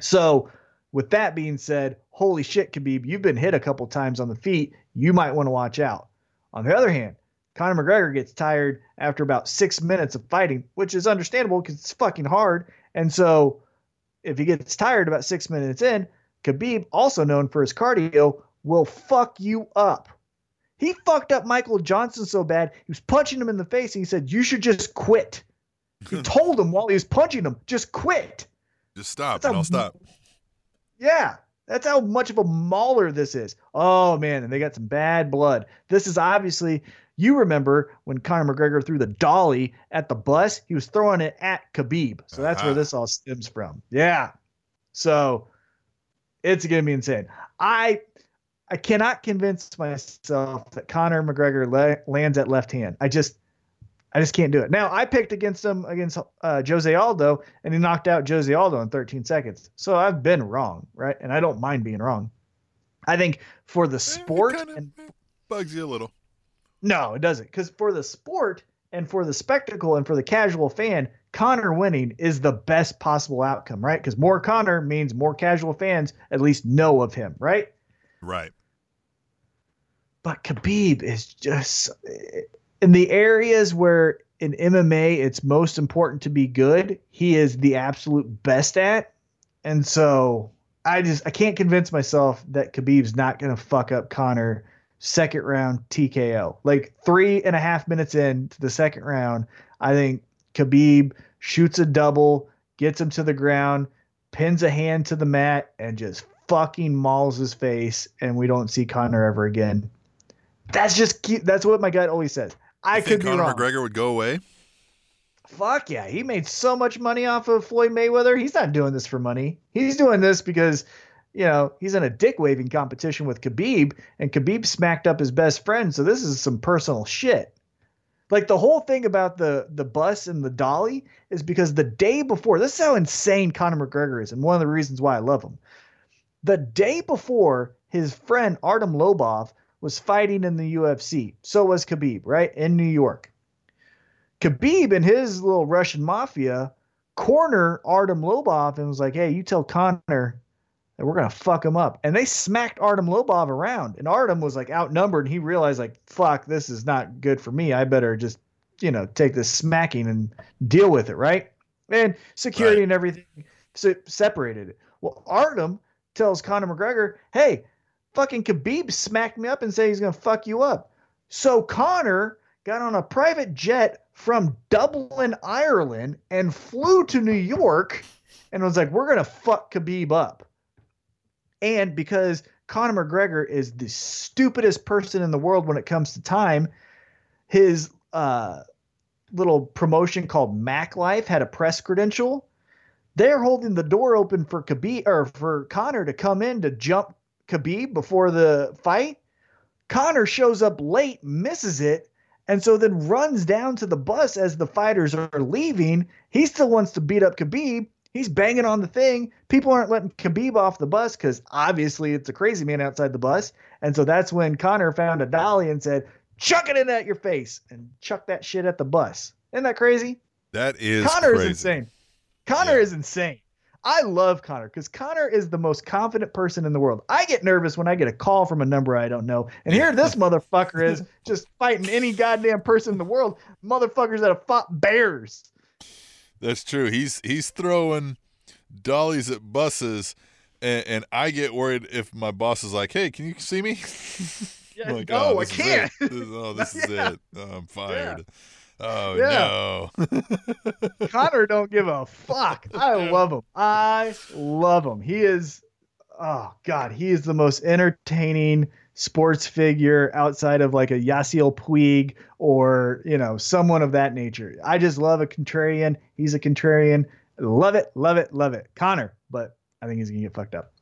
So, with that being said, holy shit, Khabib, you've been hit a couple times on the feet. You might want to watch out. On the other hand, Conor McGregor gets tired after about six minutes of fighting, which is understandable because it's fucking hard. And so, if he gets tired about six minutes in, Khabib, also known for his cardio, will fuck you up. He fucked up Michael Johnson so bad, he was punching him in the face and he said, You should just quit. He told him while he was punching him, Just quit. Just stop That's and a- I'll stop. Yeah, that's how much of a mauler this is. Oh man, and they got some bad blood. This is obviously you remember when Conor McGregor threw the dolly at the bus, he was throwing it at Khabib. So that's where Uh-huh. this all stems from. Yeah. So it's gonna be insane. I I cannot convince myself that Conor McGregor la- lands at left hand. I just I just can't do it. Now I picked against him against uh, Jose Aldo, and he knocked out Jose Aldo in 13 seconds. So I've been wrong, right? And I don't mind being wrong. I think for the Eh, it sport, and bugs you a little. no, it doesn't, because for the sport and for the spectacle and for the casual fan, Conor winning is the best possible outcome, right? Because more Conor means more casual fans at least know of him, right? Right. but Khabib is just in the areas where in MMA it's most important to be good. He is the absolute best at, and so I just I can't convince myself that Khabib's not gonna fuck up Conor second round TKO. Like three and a half minutes into the second round, I think Khabib shoots a double, gets him to the ground, pins a hand to the mat, and just fucking mauls his face, and we don't see Conor ever again. That's just cute. That's what my gut always says. I could think be Conor wrong. McGregor would go away? Fuck yeah, he made so much money off of Floyd Mayweather. He's not doing this for money. He's doing this because, you know, he's in a dick waving competition with Khabib, and Khabib smacked up his best friend. So this is some personal shit. Like the whole thing about the the bus and the dolly is because the day before, this is how insane Conor McGregor is, and one of the reasons why I love him. The day before, his friend Artem Lobov was fighting in the UFC. So was Khabib, right? In New York. Khabib and his little Russian mafia corner Artem Lobov and was like, "Hey, you tell Conor that we're gonna fuck him up." And they smacked Artem Lobov around, and Artem was like outnumbered, and he realized like, "Fuck, this is not good for me. I better just, you know, take this smacking and deal with it, right?" And security Right. and everything se- separated it. Well, Artem tells Conor McGregor, "Hey, fucking Khabib smacked me up and said he's gonna fuck you up." So Conor got on a private jet from Dublin, Ireland, and flew to New York and was like, we're going to fuck Khabib up. And because Conor McGregor is the stupidest person in the world when it comes to time, his uh, little promotion called Mac Life had a press credential. They're holding the door open for Khabib or for Conor to come in to jump Khabib before the fight. Conor shows up late, misses it, and so then runs down to the bus as the fighters are leaving. He still wants to beat up Khabib. He's banging on the thing. People aren't letting Khabib off the bus because obviously it's a crazy man outside the bus. And so that's when Conor found a dolly and said, chuck it in at your face and chuck that shit at the bus. Isn't that crazy? That is Conor crazy. is insane. Conor Yeah. is insane. I love Conor because Conor is the most confident person in the world. I get nervous when I get a call from a number I don't know. And here this motherfucker is just fighting any goddamn person in the world. Motherfuckers that have fought bears. That's true. He's he's throwing dollies at buses, and, and I get worried if my boss is like, "Hey, can you see me?" Yeah, like, no, "Oh, I this is can't. it. This- oh, this is Yeah. it. Oh, I'm fired. Oh Yeah. no. Conor don't give a fuck. I love him. I love him. He is, oh god, he is the most entertaining sports figure outside of like a Yasiel Puig or you know someone of that nature. I just love a contrarian. He's a contrarian. Love it, love it, love it. Conor, but I think he's gonna get fucked up.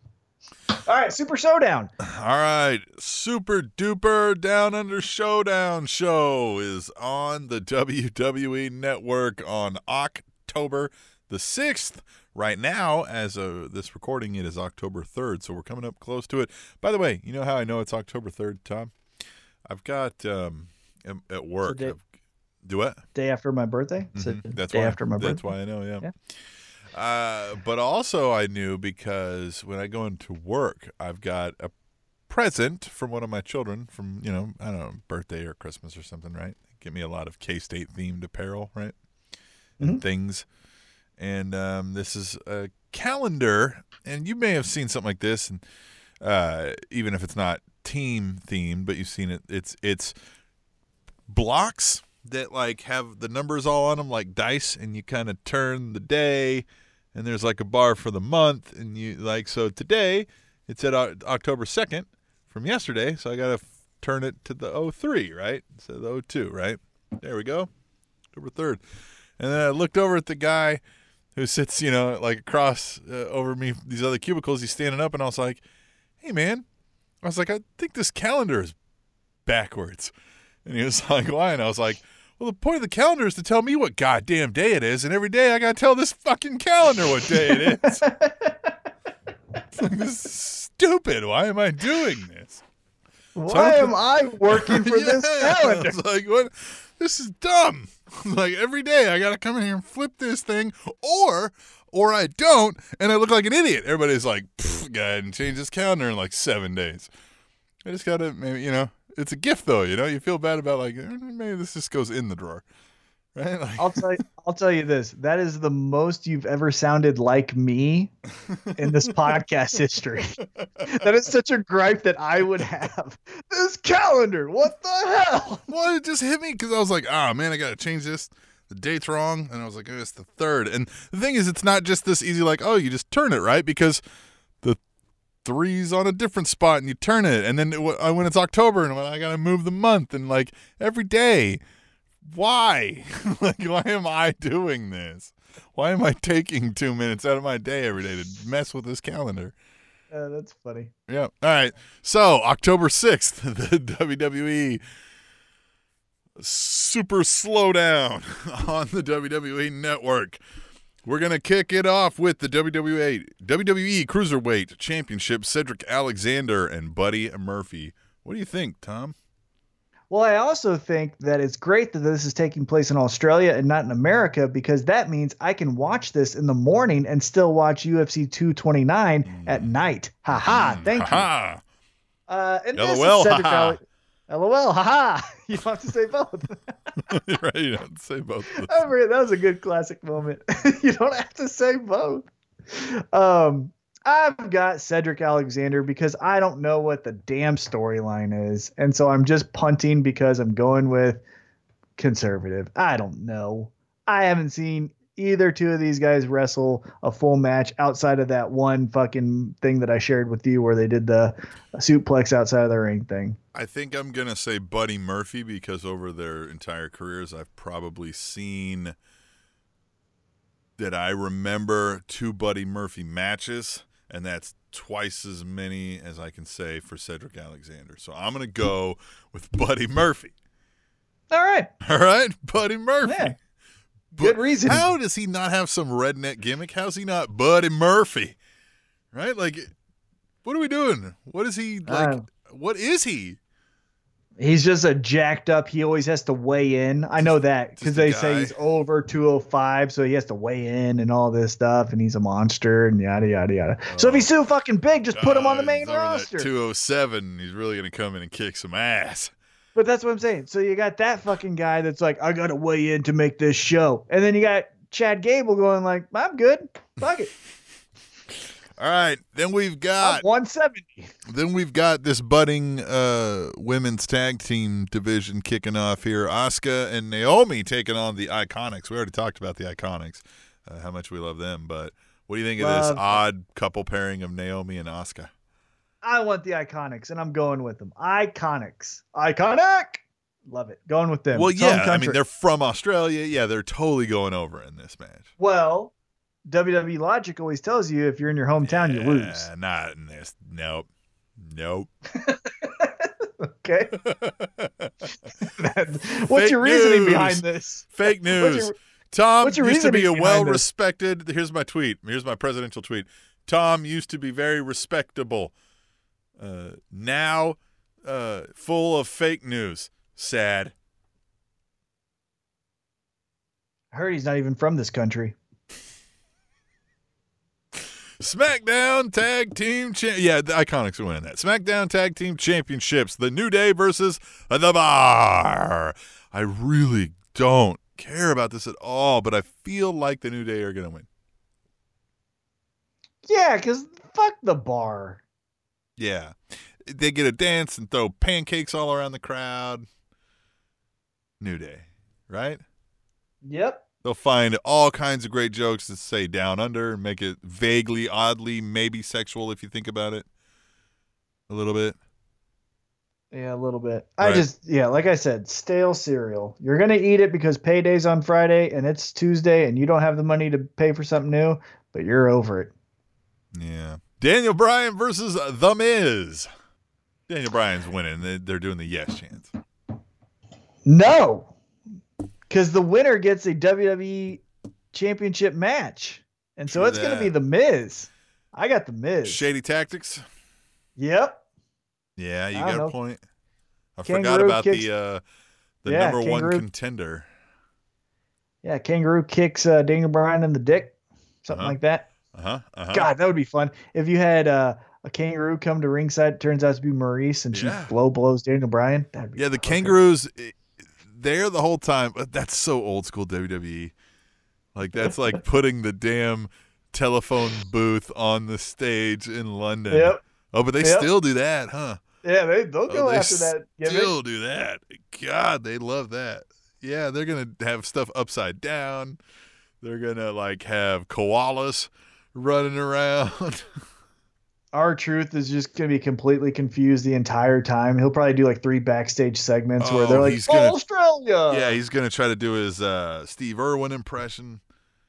All right, Super Showdown. All right, Super Duper Down Under Showdown show is on the WWE Network on October the 6th. Right now, as of this recording, it is October 3rd, so we're coming up close to it. By the way, you know how I know it's October 3rd, Tom? I've got um, at- work. day- do what? Day after my birthday. So Mhm, That's day why. after my That's birthday. why I know. Yeah. Yeah. Uh, but also, I knew because when I go into work, I've got a present from one of my children from you know I don't know birthday or Christmas or something, right? Give me a lot of K State themed apparel, right? And things. And um, this is a calendar, and you may have seen something like this, and uh, even if it's not team themed, but you've seen it. It's it's blocks that like have the numbers all on them like dice and you kind of turn the day and there's like a bar for the month and you like so today it's at O- october 2nd from yesterday so i gotta f- turn it to the 03 right? So the 02 right? There we go. October 3rd and then i looked over at the guy who sits you know like across uh, over me these other cubicles. He's standing up and i was like hey man. I was like i think this calendar is backwards. And he was like, why? And I was like, well, the point of the calendar is to tell me what goddamn day it is. And every day I got to tell this fucking calendar what day it is. It's like, this is stupid. Why am I doing this? Why am I working for this Yeah. calendar? It's like, what? This is dumb. like every day I got to come in here and flip this thing or or I don't and I look like an idiot. Everybody's like, "Pfft, go ahead and change this calendar in like 7 days. I just got to maybe, you know, it's a gift though, you know. You feel bad about like eh, maybe this just goes in the drawer. Right? Like I'll tell you, I'll tell you this. That is the most you've ever sounded like me in this podcast history. That is such a gripe that I would have. This calendar, what the hell? Well, it just hit me because I was like, ah, man, I got to change this. The date's wrong. And I was like, oh, it's the third. And the thing is, it's not just this easy, like, oh, you just turn it, right? Because three's on a different spot and you turn it. And then it, uh, when it's October and when I got to move the month and like every day, why? like, why am I doing this? Why am I taking two minutes out of my day every day to mess with this calendar? Uh, that's funny. Yeah. All right. So October sixth, the WWE Super Slowdown on the WWE Network. We're gonna kick it off with the WWE WWE Cruiserweight Championship. Cedric Alexander and Buddy Murphy. What do you think, Tom? Well, I also think that it's great that this is taking place in Australia and not in America because that means I can watch this in the morning and still watch UFC 229 at night. Ha ha! Thank you. Ha Uh, and this is LOL, Cedric haha. Ale- LOL, haha. You don't have to say both. right, you don't have to say both. I that was a good classic moment. you don't have to say both. Um, I've got Cedric Alexander because I don't know what the damn storyline is, and so I'm just punting because I'm going with conservative. I don't know. I haven't seen either two of these guys wrestle a full match outside of that one fucking thing that I shared with you where they did the suplex outside of the ring thing. I think I'm gonna say Buddy Murphy because over their entire careers, I've probably seen that I remember two Buddy Murphy matches, and that's twice as many as I can say for Cedric Alexander. So I'm gonna go with Buddy Murphy. All right. All right, Buddy Murphy. Yeah. Good reason. How does he not have some redneck gimmick? How's he not Buddy Murphy? Right? Like, what are we doing? What is he like? Uh, what is he? He's just a jacked up. He always has to weigh in. I know that because they say he's over 205, so he has to weigh in and all this stuff, and he's a monster and yada yada yada. So if he's too fucking big, just put him on the main he's over that roster. 207. He's really going to come in and kick some ass. But that's what I'm saying. So you got that fucking guy that's like, I gotta weigh in to make this show, and then you got Chad Gable going like, I'm good, fuck it. All right, then we've I'm got 170. then we've got this budding uh, women's tag team division kicking off here. Asuka and Naomi taking on the Iconics. We already talked about the Iconics, uh, how much we love them. But what do you think of this odd couple pairing of Naomi and Asuka? I want the Iconics, and I'm going with them. Iconics. Iconic. Love it. Going with them. Well, It's yeah, I mean they're from Australia. Yeah, they're totally going over in this match. Well, WWE logic always tells you if you're in your hometown, you lose. Not in this. Nope. Nope. Okay. What's your reasoning news. behind this? Fake What's news. your- Tom what's your used to be a reasoning behind well this? respected. Here's my tweet. Here's my presidential tweet. Tom used to be very respectable. Uh, now, uh, full of fake news. Sad. I heard he's not even from this country. SmackDown Tag Team Cha- Yeah, the Iconics are winning that. SmackDown Tag Team Championships. The New Day versus The Bar. I really don't care about this at all, but I feel like the New Day are going to win. Yeah, because fuck the bar. Yeah. They get a dance and throw pancakes all around the crowd. New Day, right? Yep. They'll find all kinds of great jokes to say down under and make it vaguely, oddly, maybe sexual if you think about it a little bit. Yeah, a little bit. I just, yeah, like I said, stale cereal. You're going to eat it because payday's on Friday and it's Tuesday and you don't have the money to pay for something new, but you're over it. Yeah. Daniel Bryan versus The Miz. Daniel Bryan's winning. They- They're doing the yes chance. No, because the winner gets a WWE championship match. And so True it's going to be The Miz. I got The Miz. Shady tactics. Yep. Yeah, you got don't a point. I Kangaroo forgot about kicks- the uh, the Yeah, number one contender. Yeah, Kangaroo kicks uh, Daniel Bryan in the dick. Something Uh-huh. like that. Uh huh. Uh-huh. God, that would be fun. If you had uh, a kangaroo come to ringside, turns out to be Maurice, and she Yeah. blow blows Daniel Bryan. Yeah, the perfect. kangaroos, there the whole time. That's so old school WWE. Like that's like putting the damn telephone booth on the stage in London. Yep. Oh, but they Yep. still do that, huh? Yeah, they, they'll Oh, go they after that. gimmick. Still do that. God, they love that. Yeah, they're gonna have stuff upside down. They're gonna like have koalas running around. R-Truth is just gonna be completely confused the entire time. He'll probably do like three backstage segments where Oh, they're like, he's gonna- Australia. yeah, he's gonna try to do his uh, Steve Irwin impression.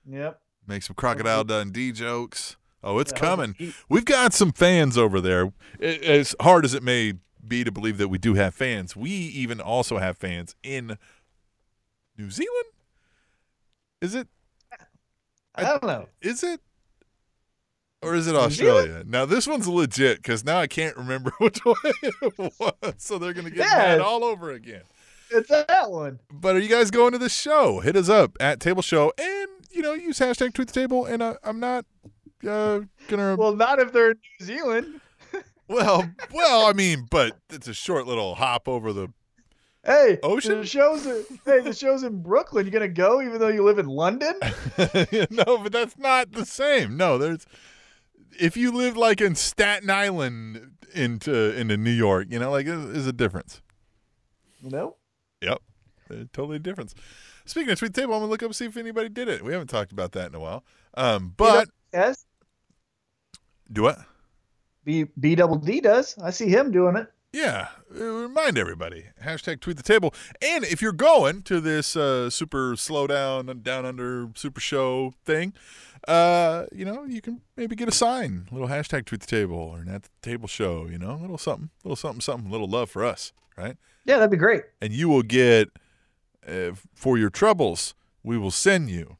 Yep. Make some Crocodile Dundee jokes. Oh, it's Yeah, coming. he- We've got some fans over there. I- As hard as it may be to believe that we do have fans, we even also have fans in New Zealand. Is it? I don't know. Is it? Or is it Australia? Now this one's legit because now I can't remember which one it was. So they're gonna get Yeah. mad all over again. It's that one. But are you guys going to the show? Hit us up at Table Show, and you know use hashtag Tweet the Table. And uh, I'm not uh, gonna. Well, not if they're in New Zealand. well, well, I mean, but it's a short little hop over the. Hey, Ocean? The show's hey, the show's in Brooklyn. You're gonna go even though you live in London? no, but that's not the same. No, there's. If you live like in Staten Island into into New York, you know, like there's a difference. No. Yep. Uh, totally difference. Speaking of tweet table, I'm gonna look up and see if anybody did it. We haven't talked about that in a while. Um, but Yes. do what? B B double D does. I see him doing it. Yeah, uh, remind everybody. Hashtag tweet the table. And if you're going to this uh, super slow down, down under super show thing, uh, you know, you can maybe get a sign, a little hashtag tweet the table or an at the table show, you know, a little something, a little something, something, a little love for us, right? Yeah, that'd be great. And you will get, uh, for your troubles, we will send you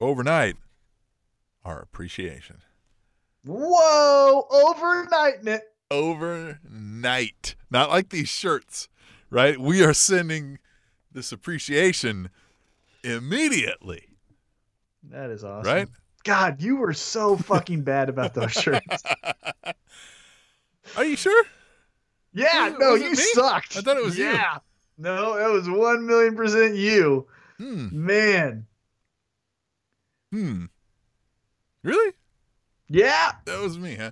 overnight our appreciation. Whoa, overnighting it. overnight. Not like these shirts, right? We are sending this appreciation immediately, That is awesome. right? God, you were so fucking bad about those shirts. Are you sure? Yeah, Was- no, you me? sucked. I thought it was you. yeah. No, it was one million percent you. Hmm. Man. Hmm. Really? Yeah. That was me, huh?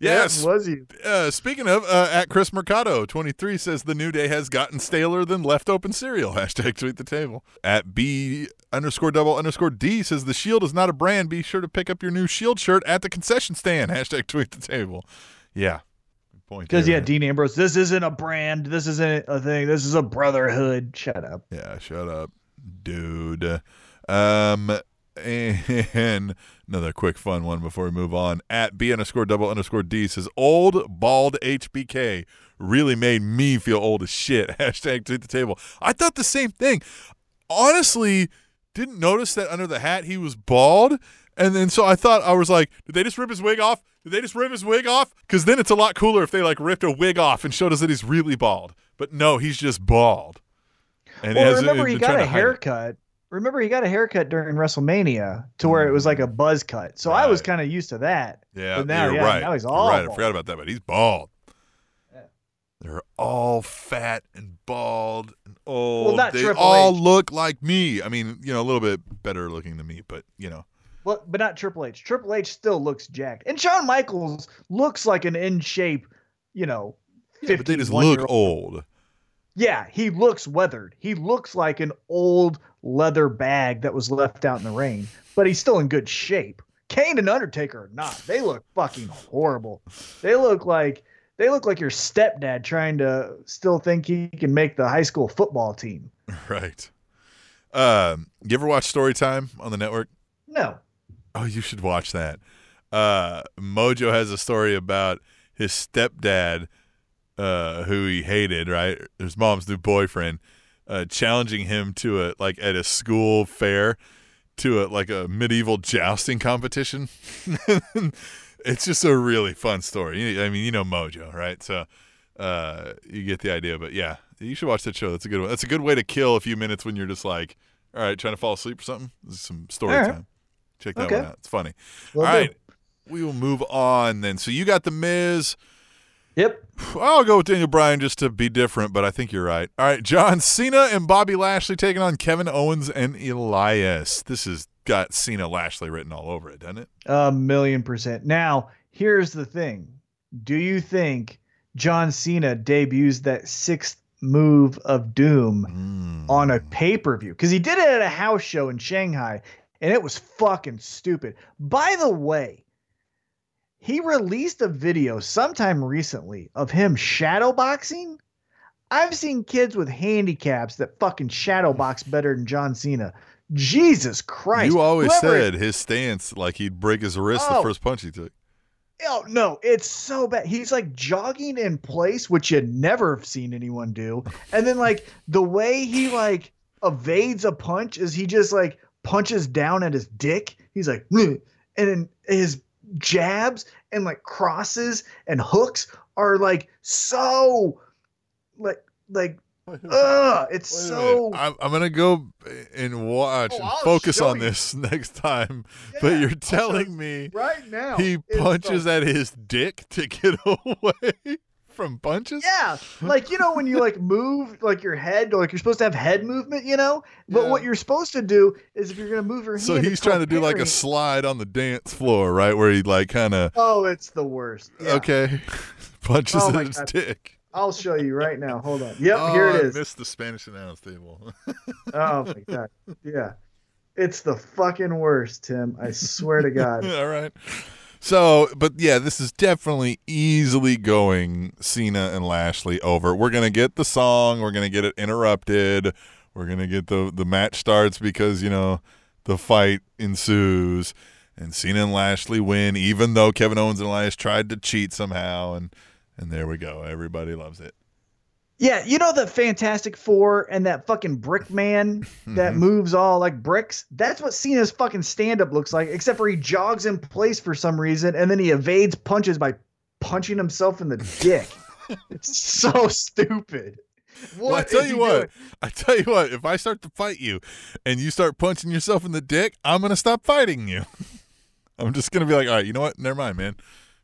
Yes. Yes. was you. Uh, speaking of, uh, at Chris Mercado, 23 says the new day has gotten staler than left open cereal. Hashtag tweet the table. At B underscore double underscore D says the Shield is not a brand. Be sure to pick up your new Shield shirt at the concession stand. Hashtag tweet the table. Yeah. Good point. Because yeah, man. Dean Ambrose, this isn't a brand. This isn't a thing. This is a brotherhood. Shut up. Yeah, shut up, dude. Um, and another quick fun one before we move on. At B underscore double underscore D says old bald HBK really made me feel old as shit. Hashtag tweet the table. I thought the same thing. Honestly, didn't notice that under the hat he was bald. And then so I thought I was like, did they just rip his wig off? Did they just rip his wig off? Because then it's a lot cooler if they like ripped a wig off and showed us that he's really bald. But no, he's just bald. And well, remember he got a haircut. Remember he got a haircut during WrestleMania to where it was like a mm-hmm. buzz cut. So I was kind of used to that. Yeah, But now, you're yeah, right. now he's all right. I forgot about that, but he's bald. Yeah. They're all fat and bald and old. not they Triple all H. look like me. I mean, you know, a little bit better looking than me, but you know, Well, but not Triple H. Triple H still looks jacked, and Shawn Michaels looks like an in shape, you know, yeah, but they just 51 look old. Yeah, he looks weathered. He looks like an old leather bag that was left out in the rain, but he's still in good shape. Kane and Undertaker are not. They look fucking horrible. They look like they look like your stepdad trying to still think he can make the high school football team. Right. Um, you ever watch Storytime on the network? No. Oh, you should watch that. Uh, Mojo has a story about his stepdad, uh, who he hated, right? His mom's new boyfriend, uh, challenging him to a like at a school fair to a like a medieval jousting competition. it's just a really fun story. I mean, you know Mojo, right? So uh, you get the idea. But yeah, you should watch that show. That's a good one. That's a good way to kill a few minutes when you're just like, all right, trying to fall asleep or something. This is some story right. time. Check that Okay. one out. It's funny. Will All right. We will move on then. So you got the Miz. Yep. I'll go with Daniel Bryan just to be different, but I think you're right. All right, John Cena and Bobby Lashley taking on Kevin Owens and Elias. This has got Cena Lashley written all over it, doesn't it? A million percent. Now, here's the thing. Do you think John Cena debuts that sixth move of doom Mm. on a pay-per-view because he did it at a house show in Shanghai and it was fucking stupid. By the way, he released a video sometime recently of him shadowboxing. I've seen kids with handicaps that fucking shadowbox better than John Cena. Jesus Christ. You always Whoever- said his stance like he'd break his wrist the Oh. first punch he took. Oh no, it's so bad. He's like jogging in place, which you'd never have seen anyone do. And then like the way he like evades a punch is he just like punches down at his dick. He's like, "Bleh." and then his jabs and like crosses and hooks are like so like like uh it's so. I'm, I'm gonna go and watch Oh, and focus on you. this next time. but you're telling me right now he punches at his dick to get away from punches. Yeah, like you know when you like move like your head, like you're supposed to have head movement, you know. But Yeah. what you're supposed to do is if you're gonna move your So he's trying to do like a slide on the dance floor, right? Where he like kind of Oh, it's the worst. Yeah. okay punches Oh his God. dick. I'll show you right now. Hold on. Yep, oh, here it I is. missed the Spanish announce table. Oh my god. Yeah. It's the fucking worst, Tim. I swear to God. All right. So, but yeah, this is definitely easily going Cena and Lashley over. We're gonna get the song. We're gonna get it interrupted. We're gonna get the the match starts because you know the fight ensues, and Cena and Lashley win, even though Kevin Owens and Elias tried to cheat somehow, and and there we go. Everybody loves it. Yeah, you know the Fantastic Four and that fucking brick man that Mhm. moves all like bricks? That's what Cena's fucking stand up looks like, except for he jogs in place for some reason and then he evades punches by punching himself in the dick. it's so stupid. What Well, I tell you what, doing? I tell you what, if I start to fight you and you start punching yourself in the dick, I'm gonna stop fighting you. I'm just gonna be like, all right, you know what? Never mind, man.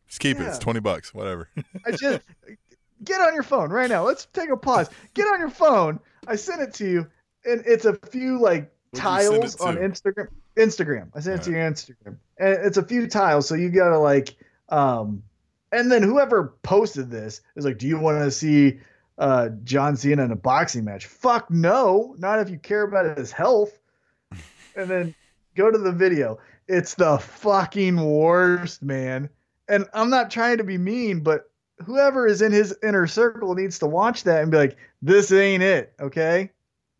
Just keep it. It's twenty bucks, whatever. I just get on your phone right now. Let's take a pause. Get on your phone. I sent it to you, and it's a few like What'd you send tiles on? Instagram. Instagram. I sent it to your Instagram. And it's a few tiles, so you gotta like um and then whoever posted this is like, Do you want to see uh John Cena in a boxing match? Fuck no, not if you care about his health. and then go to the video. It's the fucking worst, man. And I'm not trying to be mean, but whoever is in his inner circle needs to watch that and be like, this ain't it, okay?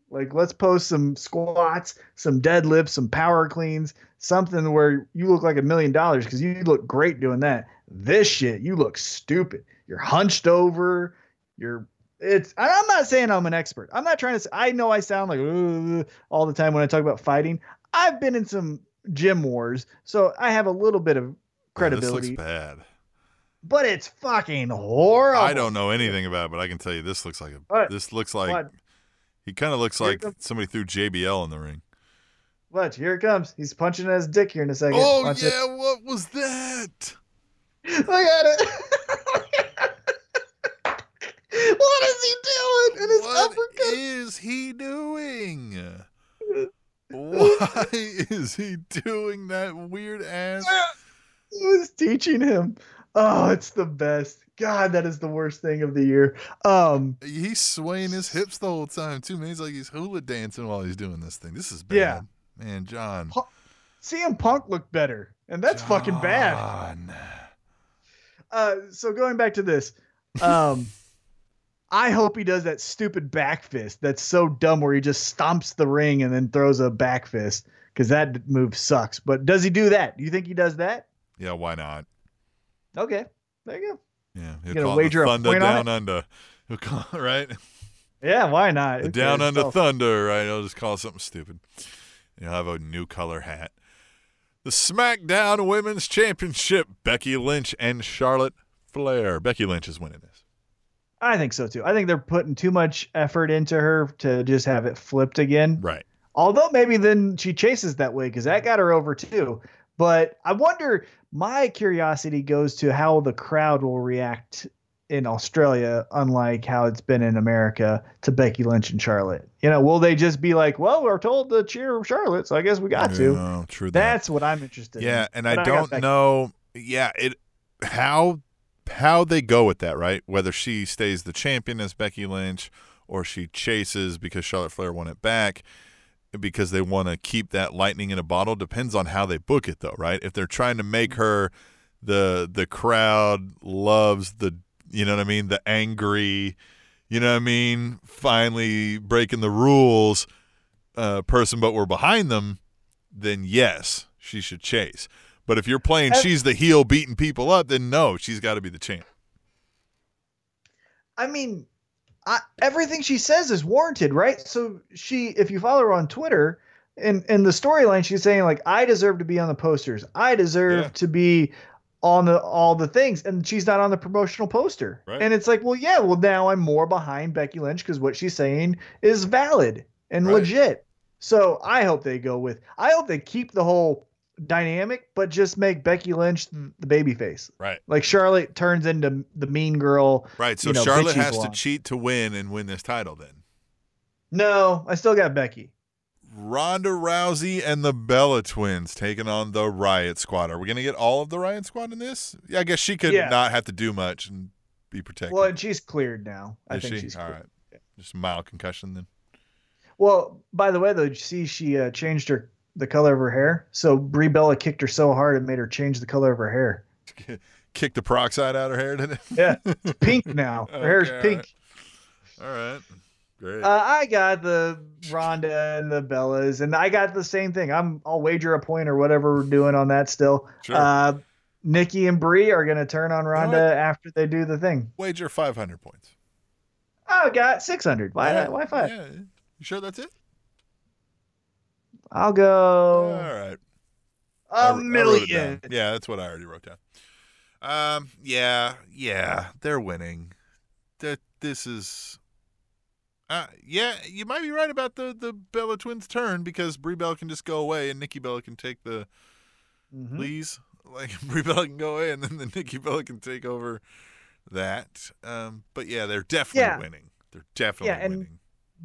Like, let's post some squats, some deadlifts, some power cleans, something where you look like a million dollars because you look great doing that. This shit, you look stupid. You're hunched over. You're it's. and I'm not saying I'm an expert. I'm not trying to. Say, I know I sound like all the time when I talk about fighting. I've been in some gym wars, so I have a little bit of Oh, credibility. This looks bad. But it's fucking horrible. I don't know anything about it, but I can tell you this looks like a. What? This looks like What? he kind of looks like comes- somebody threw JBL in the ring. Watch, here it comes. He's punching his dick here in a second. Oh Watch it. yeah, what was that? Look at it. what is he doing? And his What uppercut. is he doing? Why is he doing that weird ass? Was teaching him. Oh, it's the best. God, that is the worst thing of the year. Um, He's swaying his hips the whole time too, man. He's like he's hula dancing while he's doing this thing. This is bad. Yeah. Man, John. CM Punk looked better, and that's fucking bad. Uh, so going back to this, um, I hope he does that stupid back fist. That's so dumb, where he just stomps the ring and then throws a back fist because that move sucks. But does he do that? Do you think he does that? Yeah, why not? Okay, there you go. Yeah, he'll call wager the Thunder Down Under. He'll call right. Yeah, why not? The Down? Under Oh, Thunder, right? I'll just call something stupid. You'll have a new color hat. The SmackDown Women's Championship, Becky Lynch and Charlotte Flair. Becky Lynch is winning this. I think so too. I think they're putting too much effort into her to just have it flipped again. Right. Although maybe then she chases that way because that got her over too. But I wonder. My curiosity goes to how the crowd will react in Australia, unlike how it's been in America to Becky Lynch and Charlotte. You know, will they just be like, "Well, we're told to cheer Charlotte, so I guess we got to." Yeah, true that. That's what I'm interested in. Yeah, and But I don't Becky. know. Yeah, it how how they go with that, right? Whether she stays the champion as Becky Lynch or she chases because Charlotte Flair won it back because they want to keep that lightning in a bottle depends on how they book it though, right? If they're trying to make her the the crowd loves the you know what I mean, the angry, you know what I mean, finally breaking the rules uh, person, but we're behind them, then yes, she should chase. But if you're playing And- she's the heel beating people up, then no, she's got to be the champ. I mean, I, everything she says is warranted, right? So she, if you follow her on Twitter, in in the storyline, she's saying like, "I deserve to be on the posters. I deserve Yeah. to be on the all the things," and she's not on the promotional poster. Right. And it's like, well, yeah, well now I'm more behind Becky Lynch because what she's saying is valid and Right. legit. So I hope they go with. I hope they keep the whole dynamic, but just make Becky Lynch the baby face. Right. Like Charlotte turns into the mean girl. Right. So You know, Charlotte has to cheat to win and win this title then. No, I still got Becky. Ronda Rousey and the Bella twins taking on the Riot Squad. Are we going to get all of the Riot Squad in this? Yeah, I guess she could Yeah. not have to do much and be protected. Well, and she's cleared now. I think she? she's all cleared. right. Just mild concussion then. Well, by the way, though, did you see she uh, changed her the color of her hair? So Brie Bella kicked her so hard it made her change the color of her hair. Kick the peroxide out of her hair, did it? Yeah, it's pink now. Her hair's Okay, all pink. All right. Great. Uh, I got the Ronda and the Bellas, and I got the same thing. I'm I'll wager a point or whatever we're doing on that still. Sure. Uh, Nikki and Brie are gonna turn on Ronda what? after they do the thing. Wager 500 points. Oh, I got 600. Why? Yeah, Why five? Yeah. You sure that's it? I'll go All right. a I wr- I million. Yeah, that's what I already wrote down. Um, yeah, yeah, they're winning. That this is, uh, yeah, you might be right about the the Bella twins' turn because Brie Bella can just go away and Nikki Bella can take the Mhm. please, like Brie Bella can go away and then the Nikki Bella can take over that. Um, but yeah, they're definitely Yeah. winning. They're definitely Yeah, and- winning.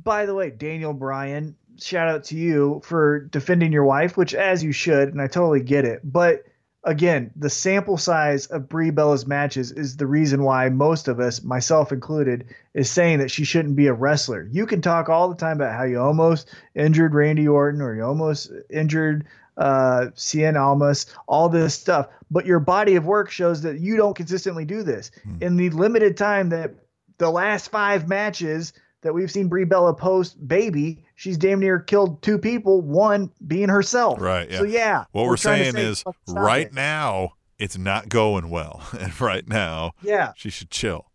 By the way, Daniel Bryan shout out to you for defending your wife, which as you should, and I totally get it. But again, the sample size of Brie Bella's matches is the reason why most of us, myself included, is saying that she shouldn't be a wrestler. You can talk all the time about how you almost injured Randy Orton or you almost injured uh, Cien Almas, all this stuff, but your body of work shows that you don't consistently do this. Hmm. In the limited time that the last five matches that we've seen Brie Bella post baby, she's damn near killed two people, one being herself. Right, yeah. So yeah. What we're, to saying say, is right it. now it's not going well, and right now Yeah. she should chill.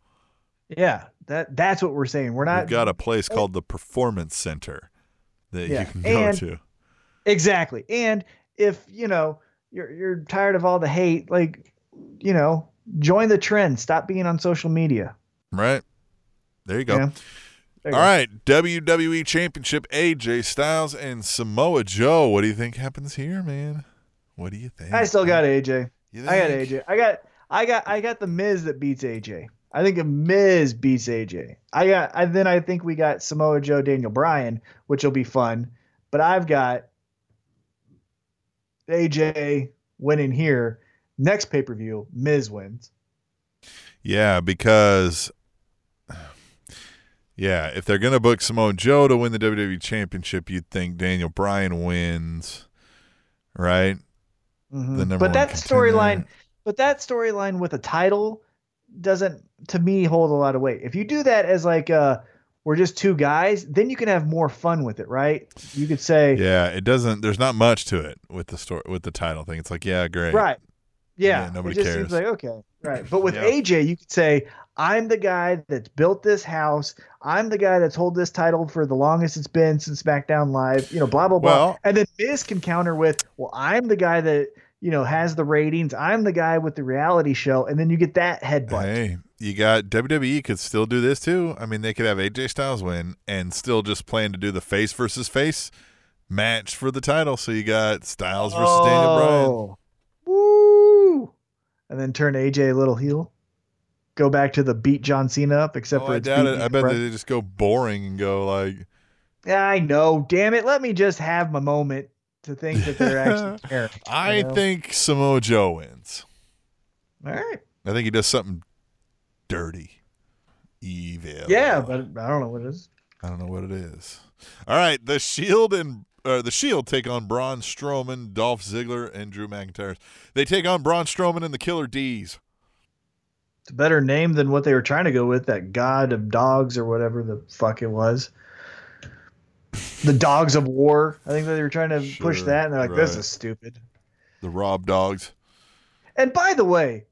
Yeah. That that's what we're saying. We're not We've got a place called the Performance Center that Yeah, you can go and- to. Exactly. And if, you know, you're you're tired of all the hate, like, you know, join the trend. Stop being on social media. Right there, you go. Yeah. All go. right, WWE Championship: AJ Styles and Samoa Joe. What do you think happens here, man? What do you think? I still got AJ. I got? AJ. I got I got I got the Miz that beats AJ. I think a Miz beats AJ. I got I then I think we got Samoa Joe Daniel Bryan, which will be fun. But I've got AJ winning here. Next pay per view, Miz wins. Yeah, because yeah, if they're gonna book Samoa Joe to win the WWE Championship, you'd think Daniel Bryan wins, right? Mhm. The number but that storyline, but that storyline with a title doesn't, to me, hold a lot of weight. If you do that as like uh we're just two guys, then you can have more fun with it, right? You could say, Yeah, it doesn't. There's not much to it with the story with the title thing. It's like, yeah, great. right, yeah, Yeah, nobody it just cares. seems like okay, right. But with Yeah. AJ, you could say, I'm the guy that's built this house. I'm the guy that's hold this title for the longest it's been since SmackDown Live. You know, blah blah blah. Well- and then Miz can counter with, well, I'm the guy that you know has the ratings. I'm the guy with the reality show, and then you get that headbutt. Hey, you got WWE could still do this too. I mean, they could have AJ Styles win and still just plan to do the face versus face match for the title. So you got Styles versus Daniel Bryan. Oh. Woo! And then turn AJ a little heel. Go back to the beat John Cena up, except Oh, for I doubt it. I bet they just go boring and go like, I know. Damn it. Let me just have my moment to think that they're actually caring. I you know? think Samoa Joe wins. All right. I think he does something dirty, evil. Yeah, but I don't know what it is. I don't know what it is. All right, the Shield and uh, the Shield take on Braun Strowman, Dolph Ziggler, and Drew McIntyre. They take on Braun Strowman and the Killer D's. It's a better name than what they were trying to go with, that God of Dogs or whatever the fuck it was. The Dogs of War. I think they were trying to push that, and they're like, this is stupid. The Rob Dogs. And by the way,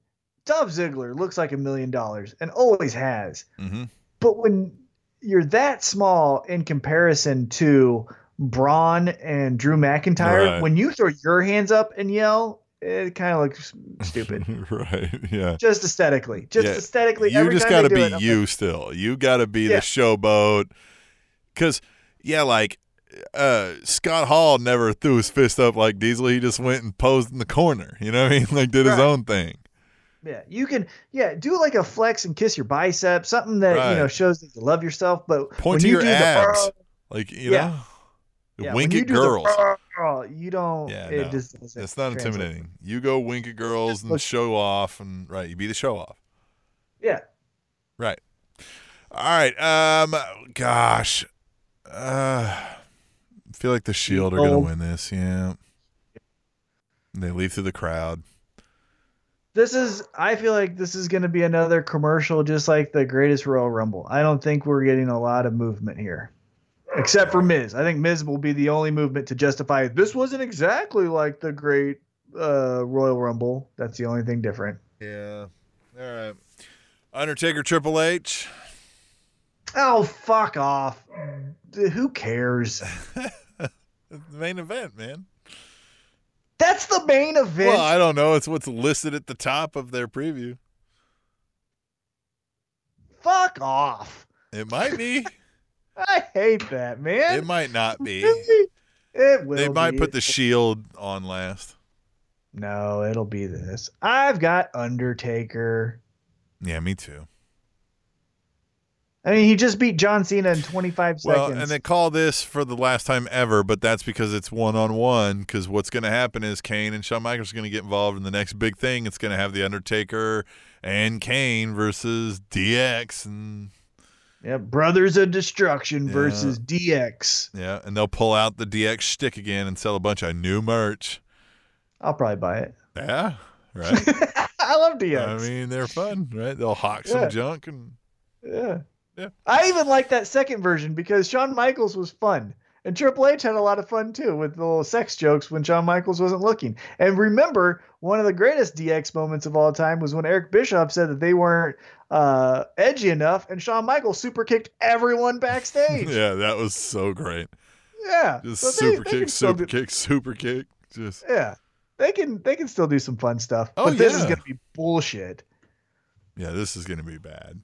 Dolph Ziggler looks like a million dollars and always has. hmm But when you're that small in comparison to Braun and Drew McIntyre, Right. when you throw your hands up and yell, it kind of looks stupid. right. Yeah. just aesthetically, just Yeah. aesthetically. You just got to be it, you like, still. You got to be Yeah. the showboat. Because, yeah, like uh, Scott Hall never threw his fist up like Diesel. He just went and posed in the corner. You know what I mean? Like, did his own thing. yeah, you can, yeah, do like a flex and kiss your bicep, something that Right. you know shows that you love yourself. But Point when to you your do the, abs. Like, you Yeah. know? Yeah, Wink at girls. "Oh," you don't. Yeah, it no. just It's not translate. intimidating. You go wink at girls and show off, and right, you be the show off. Yeah, Right. All right. Um. Gosh. Uh. I feel like the Shield are gonna win this. Yeah. They leave through the crowd. this is. I feel like this is going to be another commercial, just like the Greatest Royal Rumble. I don't think we're getting a lot of movement here, except for Miz. I think Miz will be the only movement to justify this wasn't exactly like the Great uh, Royal Rumble. That's the only thing different. Yeah. All right. Undertaker, Triple H. Oh, fuck off. Who cares? The main event, man. That's the main event. Well, I don't know. It's what's listed at the top of their preview. fuck off. It might be. I hate that, man. it might not be. It will They might be. put the Shield on last. No, it'll be this. I've got Undertaker. Yeah, me too. I mean, he just beat John Cena in 25 Well, seconds. and they call this for the last time ever, but that's because it's one on one. Because what's going to happen is Kane and Shawn Michaels are going to get involved in the next big thing. It's going to have the Undertaker and Kane versus DX, and yeah, Brothers of Destruction Yeah. versus DX. yeah, and they'll pull out the DX stick again and sell a bunch of new merch. I'll probably buy it. Yeah, right. I love DX. I mean, they're fun, right? They'll hawk some junk and yeah. Yeah. I even like that second version because Shawn Michaels was fun. And Triple H had a lot of fun too with the little sex jokes when Shawn Michaels wasn't looking. And remember, one of the greatest DX moments of all time was when Eric Bischoff said that they weren't uh, edgy enough, and Shawn Michaels super kicked everyone backstage. yeah, that was so great. yeah. Just So super they can kick, super do- kick, super kick. Just Yeah. They can they can still do some fun stuff. Oh, but this is gonna be bullshit. yeah, this is gonna be bad.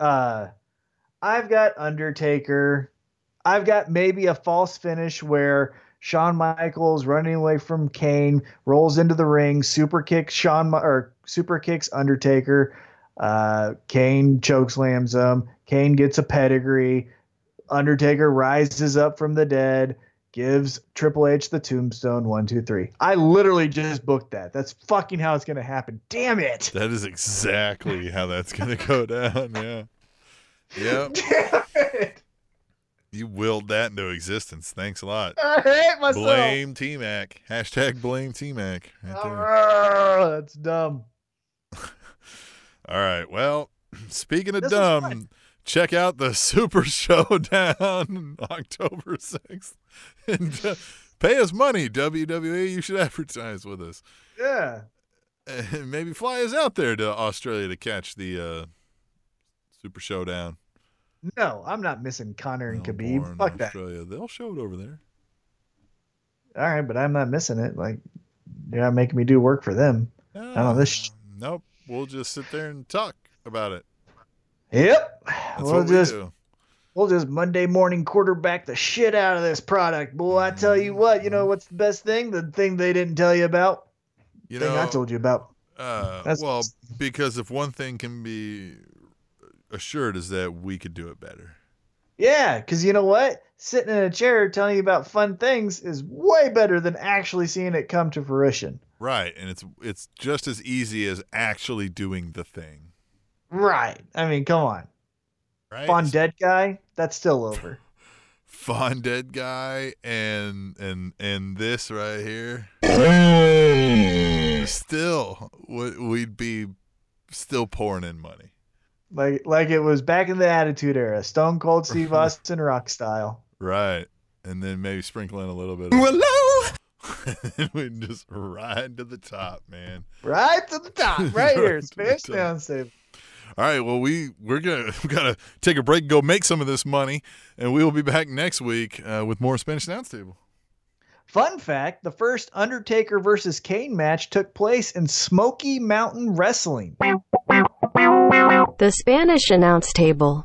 Uh I've got Undertaker. I've got maybe a false finish where Shawn Michaels running away from Kane rolls into the ring, super kicks Shawn or super kicks Undertaker. Uh, Kane chokeslams him. Kane gets a pedigree. Undertaker rises up from the dead, gives Triple H the tombstone. One, two, three. I literally just booked that. That's fucking how it's gonna happen. Damn it! That is exactly how that's gonna go down. Yeah. Yep. Damn it! You willed that into existence. Thanks a lot. I hate myself. Blame T Mac. Hashtag blame T Mac. Right. Arrgh, that's dumb. All right. Well, speaking of This dumb, check out the Super Showdown October 6th. And uh, pay us money, WWE. You should advertise with us. Yeah. And maybe fly us out there to Australia to catch the uh, Super Showdown. No, I'm not missing Conor and Melbourne, Khabib. Fuck that. They'll show it over there. All right, but I'm not missing it. Like, you're not making me do work for them. No, know, this- Nope. We'll just sit there and talk about it. Yep. That's we'll just do. we'll just Monday morning quarterback the shit out of this product, boy. I tell you what, you know what's the best thing? The thing they didn't tell you about. You thing know, I told you about. Uh, That's- well, because if one thing can be assured is that we could do it better. Yeah, because you know what? Sitting in a chair telling you about fun things is way better than actually seeing it come to fruition. Right, and it's it's just as easy as actually doing the thing. Right. I mean, come on. Right? Fun dead guy, that's still over. Fun dead guy and and and this right here. Mm. Still, we- we'd be still pouring in money. Like like it was back in the Attitude Era, Stone Cold Steve Austin rock style. Right. And then maybe sprinkle in a little bit of Hello and we'd just ride to the top, man. Right to the top, right here, Right to the Spanish top. Down Stable. All right, well we we're gonna we gotta take a break and go make some of this money, and we will be back next week uh, with more Spanish Announce Table. Fun fact: the first Undertaker versus Kane match took place in Smoky Mountain Wrestling. The Spanish announce table.